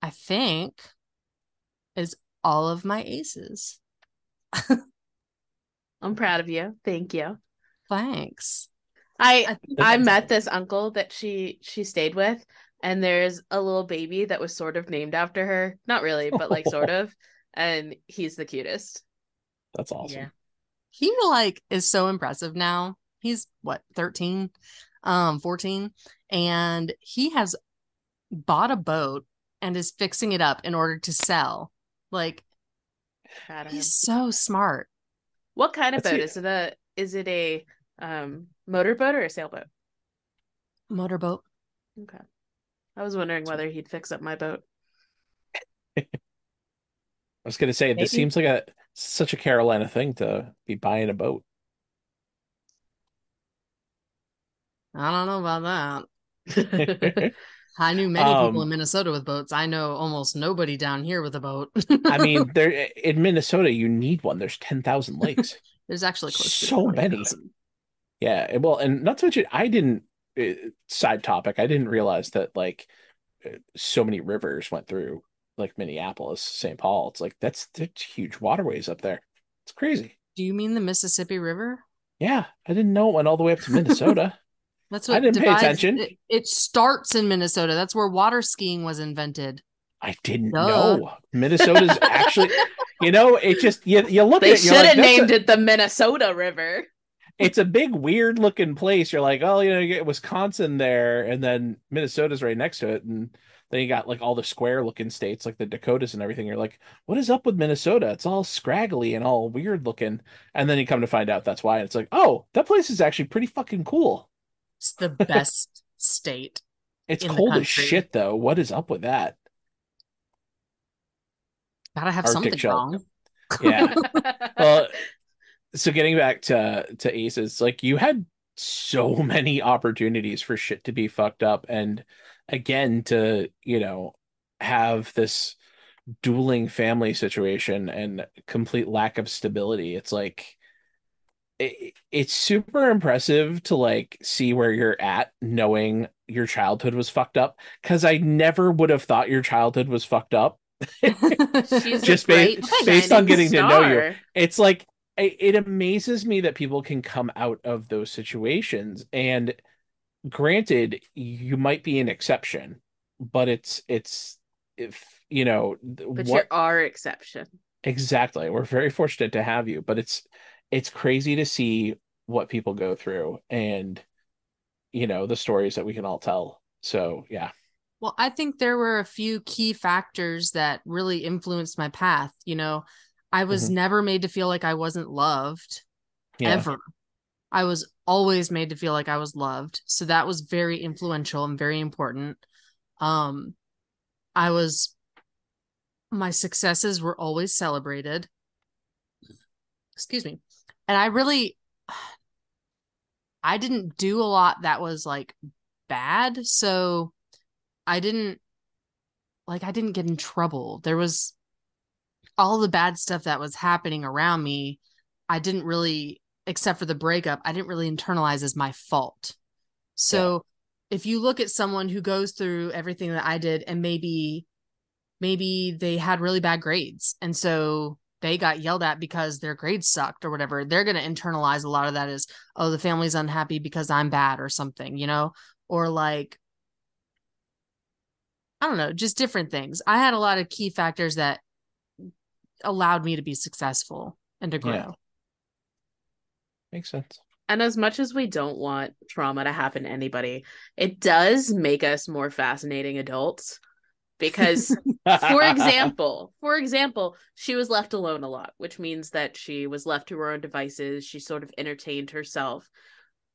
I think is all of my ACEs. I'm proud of you. Thank you. Thanks. I I I met this uncle that she she stayed with, and there's a little baby that was sort of named after her. Not really, but like sort of. And he's the cutest. That's awesome. Yeah. He like is so impressive now. He's what, 13, um, 14. And he has bought a boat and is fixing it up in order to sell. Like Proud he's so smart. What kind of That's boat it. is it? A is it a um motorboat or a sailboat? Motorboat. Okay. I was wondering whether he'd fix up my boat. I was gonna say Maybe. this seems like a such a Carolina thing to be buying a boat. I don't know about that. I knew many people in Um, Minnesota with boats. I know almost nobody down here with a boat. I mean, there in Minnesota, you need one. There's ten thousand lakes. there's actually so many. 20,000. Yeah, well, and not to mention, I didn't. Uh, Side topic: I didn't realize that like uh, so many rivers went through like Minneapolis, St. Paul. It's like that's that's huge waterways up there. It's crazy. Do you mean the Mississippi River? Yeah, I didn't know it went all the way up to Minnesota. That's what I didn't pay attention. It, it starts in Minnesota. That's where water skiing was invented. I didn't Duh. know Minnesota's actually. You know, it just you you look They at it, you're should like, have a- named it the Minnesota River. It's a big weird looking place. You're like, oh, you know, you get Wisconsin there, and then Minnesota's right next to it, and then you got like all the square looking states like the Dakotas and everything. You're like, what is up with Minnesota? It's all scraggly and all weird looking, and then you come to find out that's why. And it's like, oh, that place is actually pretty fucking cool. It's the best state. It's cold as shit though. What is up with that? Gotta have Arctic something shelf. wrong. Yeah. well, so getting back to to ACEs, like you had so many opportunities for shit to be fucked up, and again to you know have this dueling family situation and complete lack of stability. It's like it, it's super impressive to like see where you're at knowing your childhood was fucked up because I never would have thought your childhood was fucked up. She's Just great based on getting to know you. It's like it, it amazes me that people can come out of those situations and granted you might be an exception but it's it's if you know But what you're our exception. Exactly. We're very fortunate to have you, but it's it's crazy to see what people go through and you know the stories that we can all tell. So yeah. Well, I think there were a few key factors that really influenced my path. You know, I was Mhm. never made to feel like I wasn't loved Yeah. ever. I was always made to feel like I was loved. So that was very influential and very important. Um I was my successes were always celebrated. Excuse me. And I really I didn't do a lot that was like bad, so I didn't like I didn't get in trouble. There was all the bad stuff that was happening around me. I didn't really except for the breakup, I didn't really internalize as my fault. So if you look at someone who goes through everything that I did and maybe maybe they had really bad grades and so they got yelled at because their grades sucked or whatever, they're going to internalize a lot of that as oh the family's unhappy because I'm bad or something, you know? Or like I don't know, just different things. I had a lot of key factors that allowed me to be successful and to grow. Yeah. Makes sense. And as much as we don't want trauma to happen to anybody, it does make us more fascinating adults. Because, for example, for example, she was left alone a lot, which means that she was left to her own devices. She sort of entertained herself.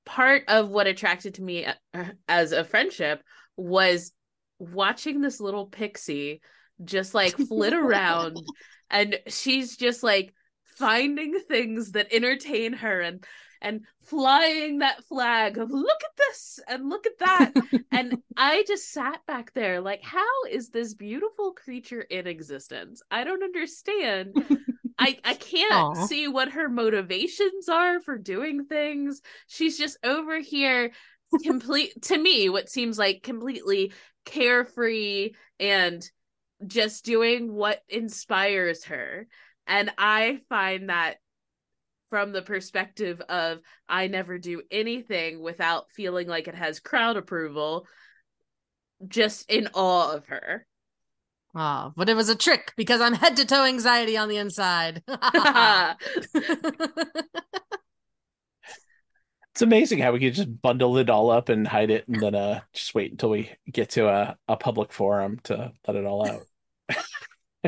Part of what attracted to me uh, as a friendship was watching this little pixie just like flit around and she's just like finding things that entertain her and and flying that flag of look at this and look at that. And i just sat back there like how is this beautiful creature in existence? I don't understand. I i can't Aw. see what her motivations are for doing things. She's just over here complete to me what seems like completely carefree and just doing what inspires her and i find that from the perspective of i never do anything without feeling like it has crowd approval just in awe of her Oh, but it was a trick because I'm head to toe anxiety on the inside. It's amazing how we could just bundle it all up and hide it and then uh just wait until we get to a, a public forum to let it all out.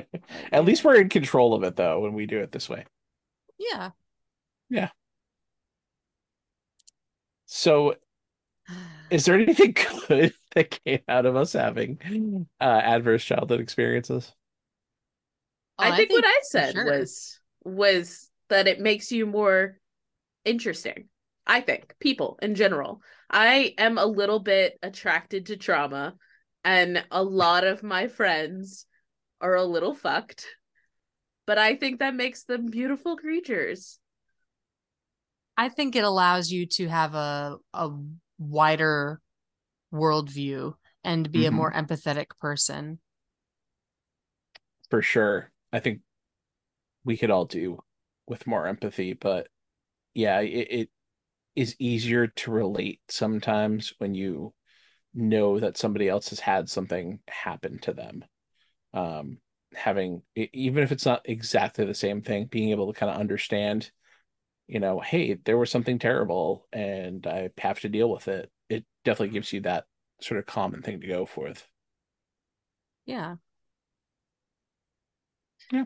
At least we're in control of it though when we do it this way. yeah. Yeah. So is there anything good that came out of us having uh adverse childhood experiences? Oh, I, think what I said sure. was was that it makes you more interesting. I think people in general. I am a little bit attracted to trauma, and a lot of my friends are a little fucked. But I think that makes them beautiful creatures. I think it allows you to have a a wider worldview and be a Mhm. more empathetic person. For sure. I think we could all do with more empathy, but yeah, it, it is easier to relate sometimes when you know that somebody else has had something happen to them. Um, having even if it's not exactly the same thing, being able to kind of understand, you know, hey, there was something terrible and I have to deal with it. It definitely gives you that sort of common thing to go forth. Yeah. Yeah.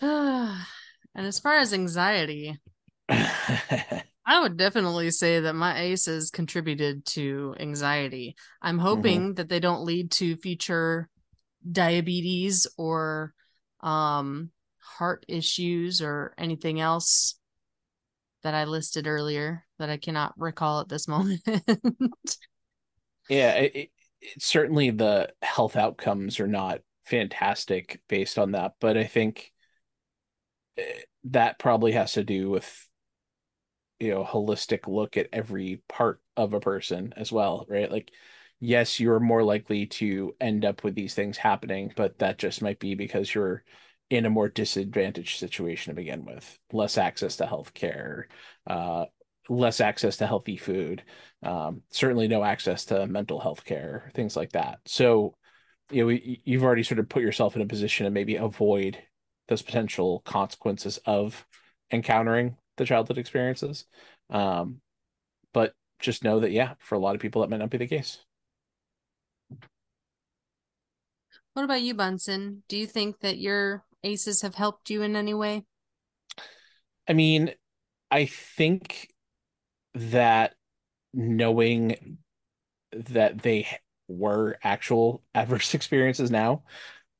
and as far as anxiety, I would definitely say that my ACEs contributed to anxiety. I'm hoping that they don't lead to future diabetes or um heart issues or anything else that I listed earlier that I cannot recall at this moment. Yeah, it, it- certainly the health outcomes are not fantastic based on that, but I think eh, that probably has to do with you know holistic look at every part of a person as well, right? Like yes, you're more likely to end up with these things happening, but that just might be because you're in a more disadvantaged situation to begin with. Less access to health care, uh, less access to healthy food, um, certainly no access to mental health care, things like that. So, you know, you've already sort of put yourself in a position to maybe avoid those potential consequences of encountering the childhood experiences. Um, but just know that, yeah, for a lot of people, that might not be the case. What about you, Bunsen? Do you think that your ACEs have helped you in any way? I mean, I think that knowing that they were actual adverse experiences now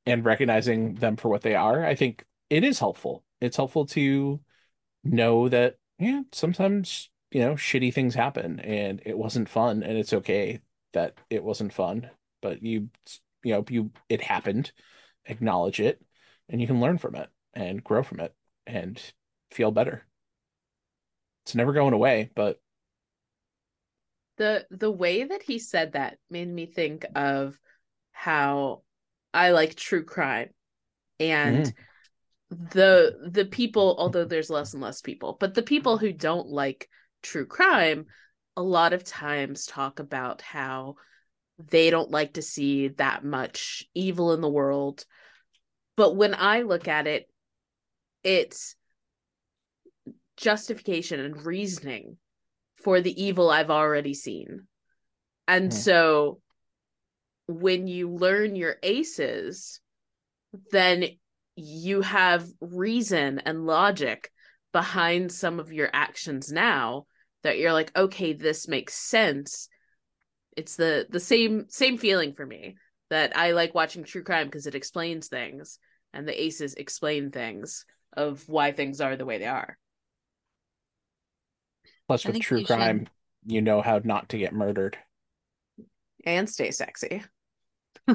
and recognizing them for what they are, I think it is helpful. It's helpful to know that, yeah, sometimes, you know, shitty things happen and it wasn't fun and it's okay that it wasn't fun, but you, you know, you, it happened, acknowledge it, and you can learn from it and grow from it and feel better. It's never going away, but the the way that he said that made me think of how I like true crime and Mhm. the the people although there's less and less people but the people who don't like true crime a lot of times talk about how they don't like to see that much evil in the world but when I look at it it's justification and reasoning for the evil I've already seen. And Hmm. so when you learn your ACEs, then you have reason and logic behind some of your actions now that you're like, okay, this makes sense. It's the the same same feeling for me that I like watching true crime because it explains things and the ACEs explain things of why things are the way they are. plus with true you should- crime, you know how not to get murdered. And stay sexy.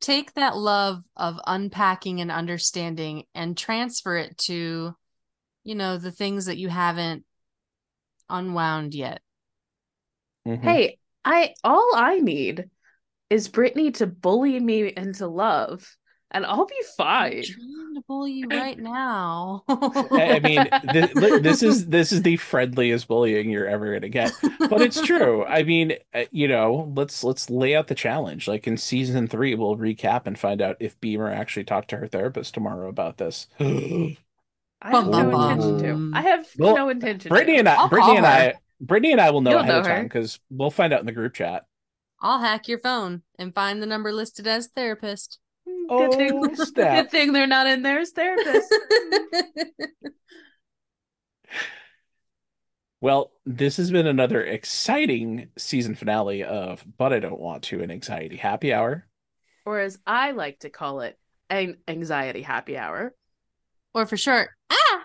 Take that love of unpacking and understanding and transfer it to, you know, the things that you haven't unwound yet. Mhm. Hey, I all I need is Brittany to bully me into love, and I'll be I'm fine. trying to bully you right now. I I mean, th- this is this is the friendliest bullying you're ever gonna get, but it's true. I mean, uh, you know, let's let's lay out the challenge. Like in season three, we'll recap and find out if Beamer actually talked to her therapist tomorrow about this. I have no intention to. I have Well, no intention Brittany and I, I'll Brittany and her. I, Brittany and I will know You'll ahead of know her. time because we'll find out in the group chat. I'll hack your phone and find the number listed as therapist. Good thing, Oh, snap. good thing they're not in there as therapist. Well, this has been another exciting season finale of But I Don't Want to an Anxiety Happy Hour. or as I like to call it, an anxiety happy hour. or for short, ah,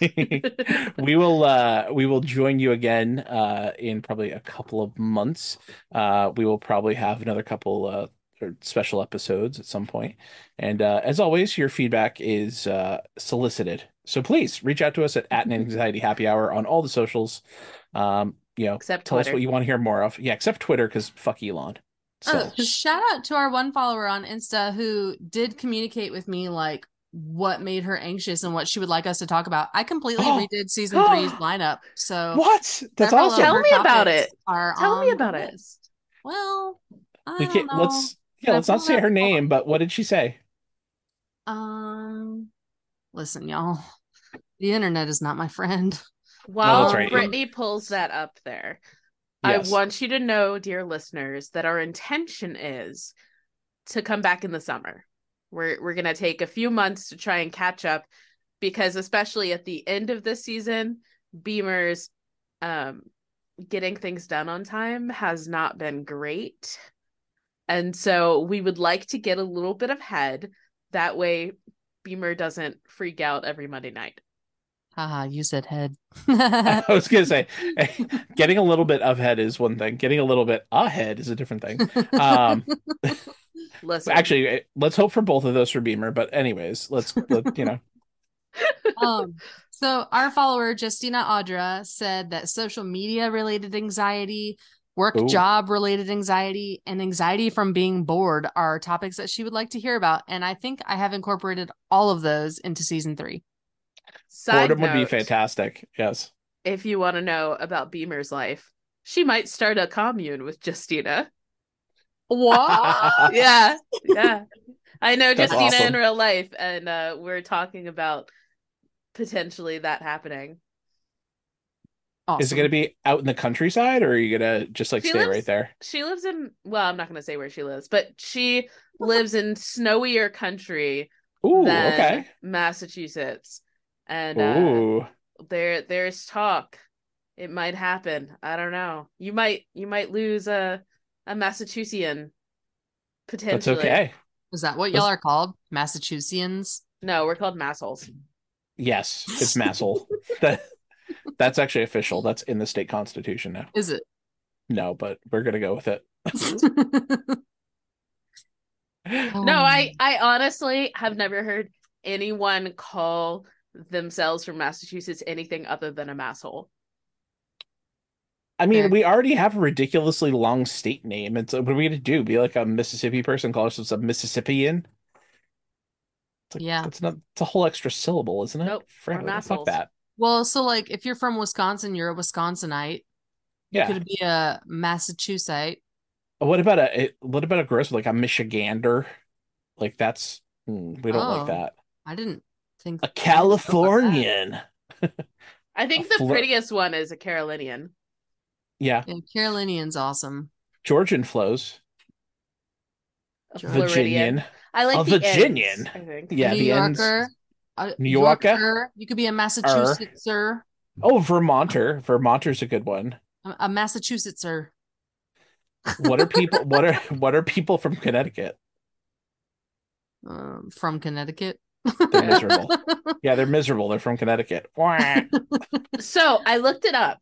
we will uh we will join you again uh in probably a couple of months. Uh we will probably have another couple uh or special episodes at some point. And uh as always, your feedback is uh solicited. So please reach out to us at, at an anxiety happy hour on all the socials. Um, you know, Except tell us what you want to hear more of. Yeah, except Twitter, because fuck Elon. So Oh, shout out to our one follower on Insta who did communicate with me like what made her anxious and what she would like us to talk about. I completely Oh. redid season three's lineup. So what? That's several of awesome. Tell me about it. Tell me on the about it. Well, I we don't can't know. let's yeah, Can I let's not say her up? name, but what did she say? Um, listen, y'all. The internet is not my friend. While right. Brittany pulls that up there, Yes. I want you to know, dear listeners, that our intention is to come back in the summer. We're we're gonna take a few months to try and catch up because especially at the end of this season, Beamer's um getting things done on time has not been great. And so we would like to get a little bit ahead. That way Beamer doesn't freak out every Monday night. Haha, you said head. I was gonna say, getting a little bit of head is one thing. Getting a little bit ahead is a different thing. Um, Listen, actually, eh, let's hope for both of those for Beamer. But anyways, let's let, you know. um, so our follower Justina Audra said that social media related anxiety, work Ooh. job related anxiety, and anxiety from being bored are topics that she would like to hear about. And I think I have incorporated all of those into season three. side Boredom would be fantastic. Yes. If you want to know about Beamer's life, she might start a commune with Justina. What? yeah, yeah. I know That's Justina in real life, and uh, we're talking about potentially that happening. Is it going to be out in the countryside, or are you going to just like She stay lives- right there? She lives in well, I'm not going to say where she lives, but she lives in snowier country Ooh, than okay. Massachusetts, and uh, there there's talk it might happen. I don't know. You might you might lose a a Massachusettsian that's potentially. okay. Is that what y'all are called? Massachusettsians? No, we're called massholes. Yes, it's Masshole. that, that's actually official. That's in the state constitution now. Is it? No, but we're gonna go with it. No, I um, I honestly have never heard anyone call themselves from Massachusetts anything other than a masshole. I mean, Fair. we already have a ridiculously long state name. It's what are we gonna do? Be like a Mississippi person, call ourselves a Mississippian? It's like, Yeah. that's not. It's a whole extra syllable, isn't it? Nope, we're Frankly, fuck that. Well, so like if you're from Wisconsin, you're a Wisconsinite. Yeah. Could be a Massachusetts. What about a what about a gross like a Michigander? Like that's hmm, we don't Oh. like that. I didn't think A I didn't know about that. Californian. I think the Flor- prettiest one is a Carolinian. Yeah, Yeah, Carolinian's awesome. Georgian flows. A Floridian. Virginian. I like A the Virginian. Ns, I think. Yeah, New the ends. Yorker. a New Yorker? Yorker. You could be a Massachusettser. Oh, Vermonter. Vermonter's a good one. A a Massachusettser. What are people what are what are people from Connecticut? Um, from Connecticut. They're miserable. Yeah, they're miserable. They're from Connecticut. So I looked it up,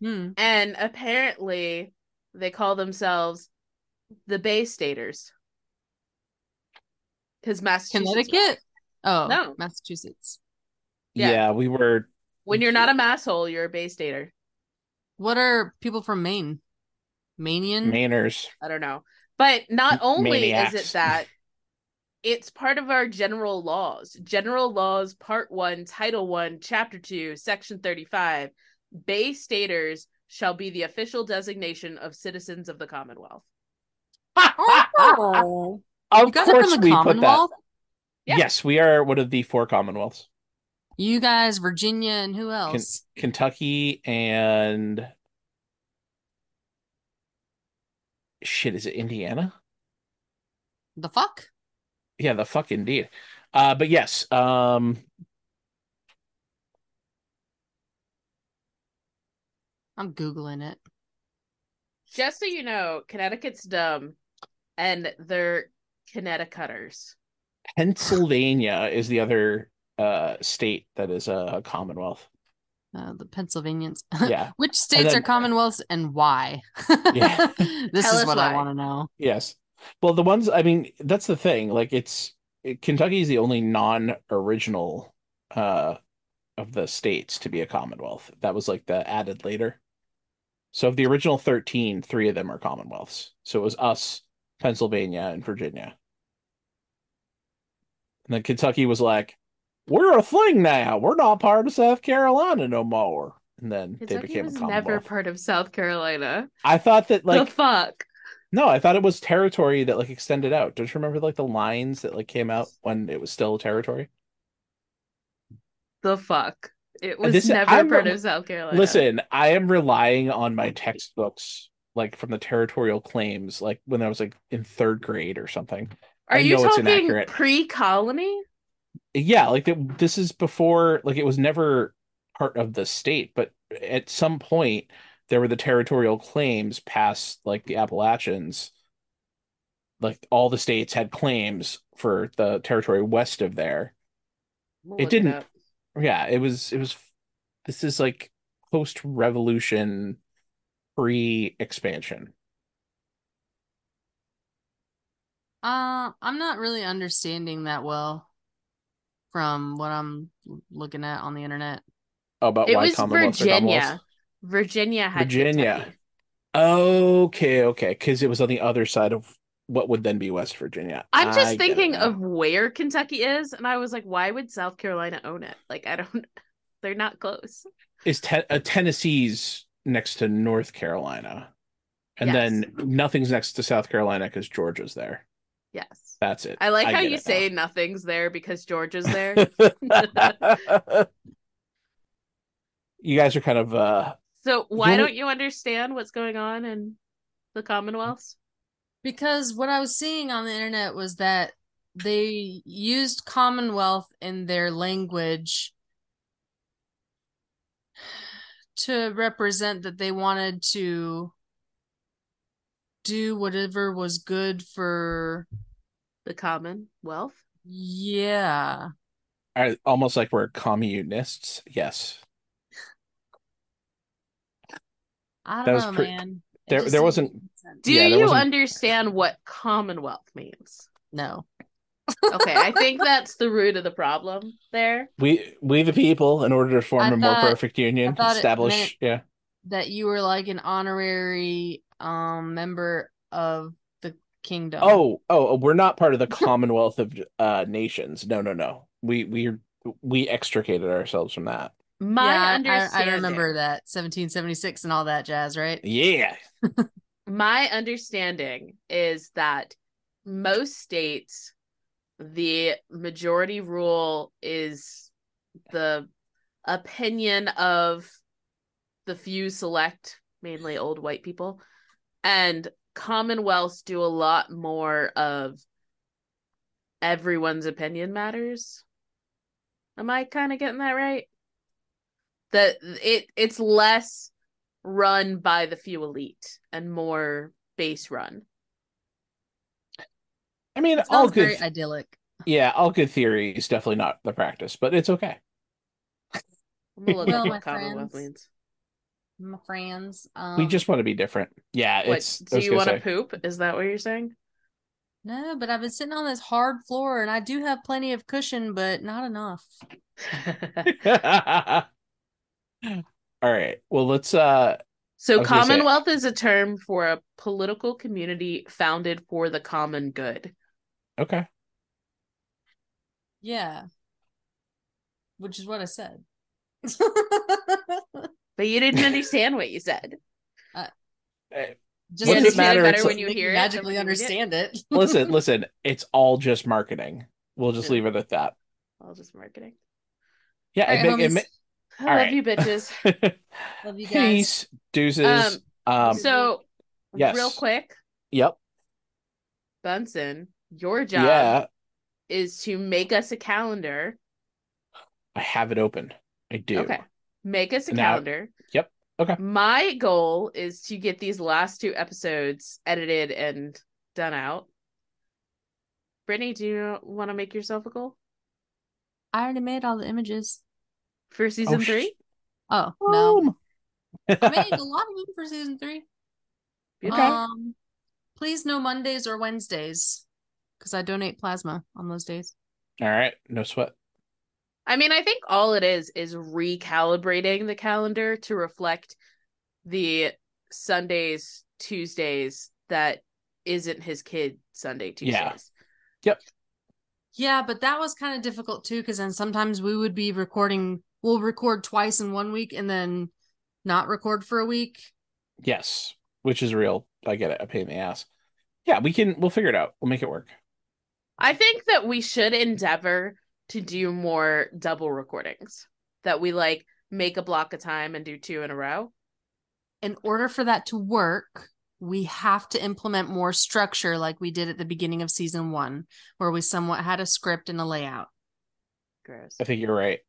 Hmm. and apparently they call themselves the Bay Staters. Because Massachusetts. Connecticut? Oh, No. Massachusetts. yeah. Yeah. we were When you're not a masshole, you're a Bay Stater. What are people from Maine? Manian? Mainers. I don't know. But not M- only is it that, it's part of our general laws. General laws, part one, title one, chapter two, section 35. Bay staters shall be the official designation of citizens of the Commonwealth. Oh, Of you guys are course from the we put that. Commonwealth? Yeah. Yes, we are one of the four commonwealths. You guys, Virginia, and who else? Kentucky and shit, is it Indiana? The fuck? Yeah, the fuck indeed. Uh, but yes, um, I'm Googling it. Just so you know, Connecticut's dumb and they're Connecticuters. Pennsylvania is the other uh state that is a commonwealth. Uh, the Pennsylvanians. Yeah. Which states then- are commonwealths and why? Yeah. this Tell is us what I want to know. Yes. Well, the ones I mean, that's the thing. Like it's it, Kentucky is the only non-original uh of the states to be a commonwealth. That was like the added later. So of the original 13, three of them are commonwealths. So it was us, Pennsylvania, and Virginia. And then Kentucky was like, "We're a thing now. We're not part of South Carolina no more." And then they Kentucky became a was commonwealth. never part of South Carolina. I thought that like the fuck? no, I thought it was territory that like extended out. Don't you remember like the lines that like came out when it was still a territory? The fuck? It was This- never I'm- part of South Carolina. Listen, I am relying on my textbooks like from the territorial claims like when I was like in third grade or something. are I you talking pre-colony? Yeah, like the, this is before like it was never part of the state, but at some point there were the territorial claims past like the Appalachians. Like all the states had claims for the territory west of there. We'll It didn't- up. Yeah, it was it was this is like post revolution pre expansion. Uh, I'm not really understanding that well from what I'm looking at on the internet. Oh, about It why was Virginia. Virginia had Virginia. Kentucky. Okay, okay, because it was on the other side of what would then be West Virginia. I'm just it thinking of where Kentucky is, and I was like, why would South Carolina own it? Like, I don't. They're not close. is te- uh, Tennessee's next to North Carolina, and Yes. then nothing's next to South Carolina because Georgia's there. Yes. That's it. I like how you say nothing's there because Georgia's there. you guys are kind of uh so why don't you understand what's going on in the Commonwealths? Because what I was seeing on the internet was that they used Commonwealth in their language to represent that they wanted to do whatever was good for The Commonwealth. yeah are almost like we're communists. Yes. I don't was know pre- man It there- there wasn't- make sense. Do Yeah, you wasn't- understand what Commonwealth means? no Okay, I think that's the root of the problem there. We we the people, in order to form I a more perfect union, I thought it establish yeah. that you were like an honorary um member of the kingdom Oh, oh, we're not part of the Commonwealth of uh nations. No, no, no. We we we extricated ourselves from that. My yeah, I- I. I remember that 1776 and all that jazz, right? Yeah. my understanding is that most states the majority rule is the opinion of the few select mainly old white people and commonwealths do a lot more of everyone's opinion matters. Am i kind of getting that right? That it it's less run by the few elite and more base run. I mean, all sounds very good. idyllic. Yeah, all good theory is definitely not the practice, but it's okay. I'm gonna Well, my friends. My friends. Um, we just want to be different. Yeah, What it's. I do you want to poop? Is that what you're saying? no, but I've been sitting on this hard floor and I do have plenty of cushion, but not enough. All right. Well, let's. uh so I say- Commonwealth is a term for a political community founded for the common good. Okay. Yeah. Which is what I said. But you didn't understand what you said. Eh, Just What does because it matter? you It's when you make hear it magically than when you read it? understand it. listen, listen. It's all just marketing. We'll just Yeah. leave it at that. All just marketing. Yeah. All it right, it homies. I All love right. you bitches. Love you guys. Peace, deuces. Um. so yes. real quick, Yep. Bunsen, your job Yeah. is to make us a calendar. I have it open. I do. Okay. Make us a Now- calendar. Yep. Okay. My goal is to get these last two episodes edited and done out. Brittany, do you want to make yourself a goal I already made all the images. For season sh- three? Oh, no. Um, I made a lot of them for season three. Okay. Um, please no Mondays or Wednesdays because I donate plasma on those days. All right. No sweat. I mean, I think all it is is recalibrating the calendar to reflect the Sundays, Tuesdays that isn't his kid Sunday, Tuesdays. Yeah. Yep. Yeah, but that was kind of difficult too because then sometimes we would be recording, we'll record twice in one week and then not record for a week. Yes. Which is real. I get it. A pain in the ass. Yeah. We can. We'll figure it out. We'll make it work. I think that we should endeavor to do more double recordings. That we like make a block of time and do two in a row. In order for that to work, we have to implement more structure like we did at the beginning of season one, where we somewhat had a script and a layout. Gross. I think you're right.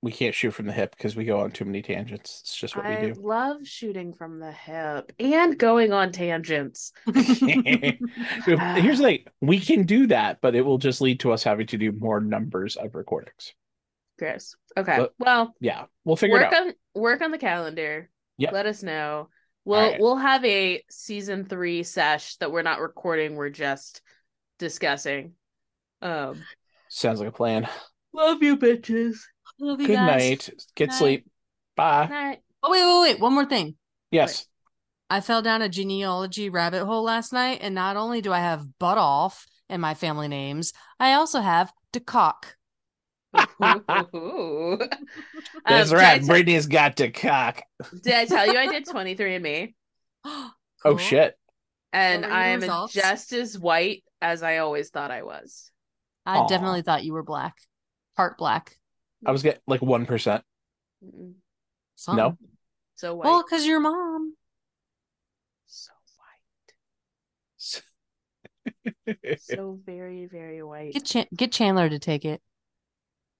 We can't shoot from the hip because we go on too many tangents. It's just what I we do. love shooting from the hip and going on tangents. Here's the thing: we can do that, but it will just lead to us having to do more numbers of recordings. Gross. Okay. But- well, Yeah, we'll figure work it out. on work on the calendar. Yep. Let us know. We'll right. we'll have a season three sesh that we're not recording. We're just discussing. Um. Sounds like a plan. Love you, bitches. Love you Good guys. night. Get Night. sleep. Bye. Night. Oh wait, wait, wait! One more thing. Yes. I fell down a genealogy rabbit hole last night, and not only do I have butt off in my family names, I also have DeCock. Ooh. That's Um, right. Did I, Brittany's got to cock. did I tell you I did 23andMe? Oh shit. And What were your I am results? just as white as I always thought I was. I Aw. definitely thought you were black, part black. I was getting like one percent. No. So white. Well, because your mom. so white. So very, very white. Get Chan- get Chandler to take it.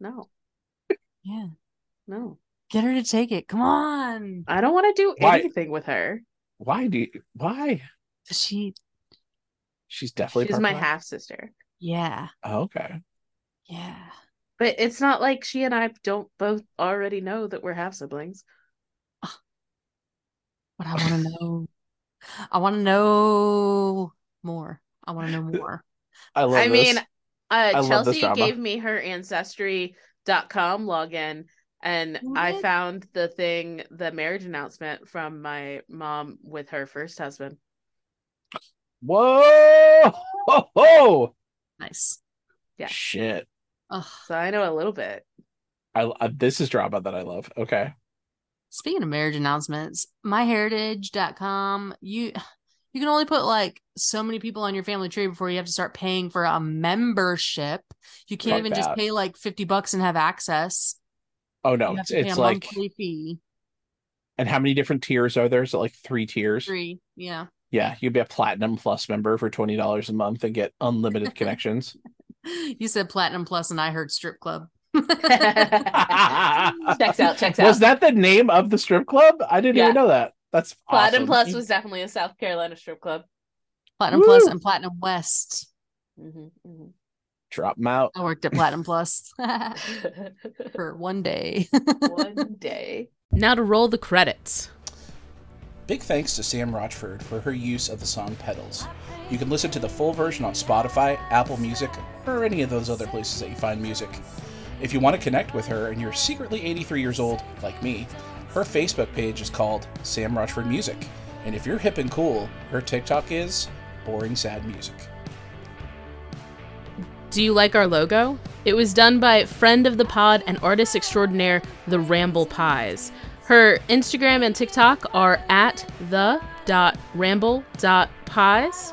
No, Yeah, no. get her to take it. Come on, I don't want to do Why? anything with her. Why do you, why? 'Cause she. She's definitely She's my black? half sister. Yeah, Oh, okay. yeah. But it's not like she and I don't both already know that we're half siblings. But I want to know. I want to know more. I want to know more. I love I this. mean, uh, love this Chelsea gave me her ancestry.com login and I found the thing, the marriage announcement from my mom with her first husband. Whoa! Ho, ho! Nice. Yeah. Shit. Ugh. So I know a little bit. I, I this is drama that I love. Okay. Speaking of marriage announcements, myheritage.com, you you can only put like so many people on your family tree before you have to start paying for a membership. You can't Fuck even just pay like 50 bucks and have access. Oh no, it's, it's like monthly fee. and how many different tiers are there? Is it like three tiers? Three. Yeah. Yeah, you'd be a platinum plus member for twenty dollars a month and get unlimited connections. You said platinum plus and I heard strip club. checks out, checks out. Was that the name of the strip club? I didn't Yeah. even know that. That's Platinum awesome. Plus was definitely a South Carolina strip club. Platinum Woo! and platinum west. Mhm, mhm. drop them out. I worked at platinum plus for one day. One day. Now to roll the credits. Big thanks to Sam Rochford for her use of the song Petals. You can listen to the full version on Spotify, Apple Music, or any of those other places that you find music. If you want to connect with her and you're secretly 83 years old, like me, her Facebook page is called Sam Rochford Music. And if you're hip and cool, her TikTok is Boring Sad Music. Do you like our logo? It was done by friend of the pod and artist extraordinaire, The Ramble Pies. Her Instagram and TikTok are at the.ramble.pies.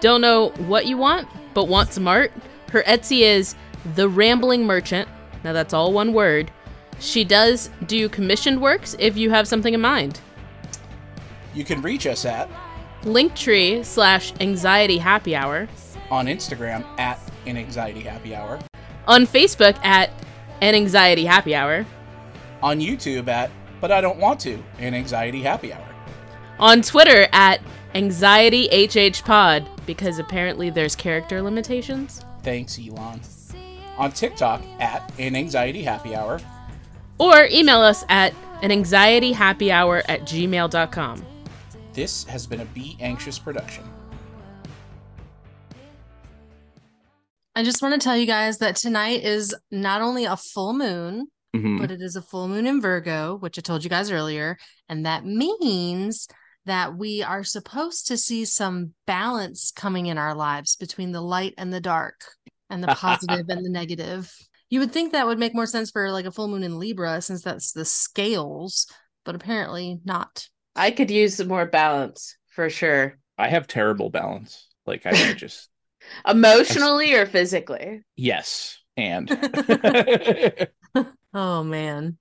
Don't know what you want, but want some art? Her Etsy is The Rambling Merchant. Now that's all one word. She does do commissioned works if you have something in mind. You can reach us at Linktree slash anxiety happy hour. on Instagram at an anxiety happy hour, On Facebook at an anxiety happy hour. on YouTube at but I don't want to an anxiety happy hour. on Twitter at anxietyhhpod because apparently there's character limitations. Thanks, Elon. On TikTok at an anxiety happy hour, Or email us at an anxietyhappyhour at gmail.com. This has been a Be Anxious production. I just want to tell you guys that tonight is not only a full moon, Mhm. but it is a full moon in Virgo, which I told you guys earlier. And that means that we are supposed to see some balance coming in our lives between the light and the dark and the positive and the negative. You would think that would make more sense for like a full moon in Libra since that's the scales, but apparently not. I could use some more balance for sure. I have terrible balance. Like I just Emotionally or physically? yes, and Oh man.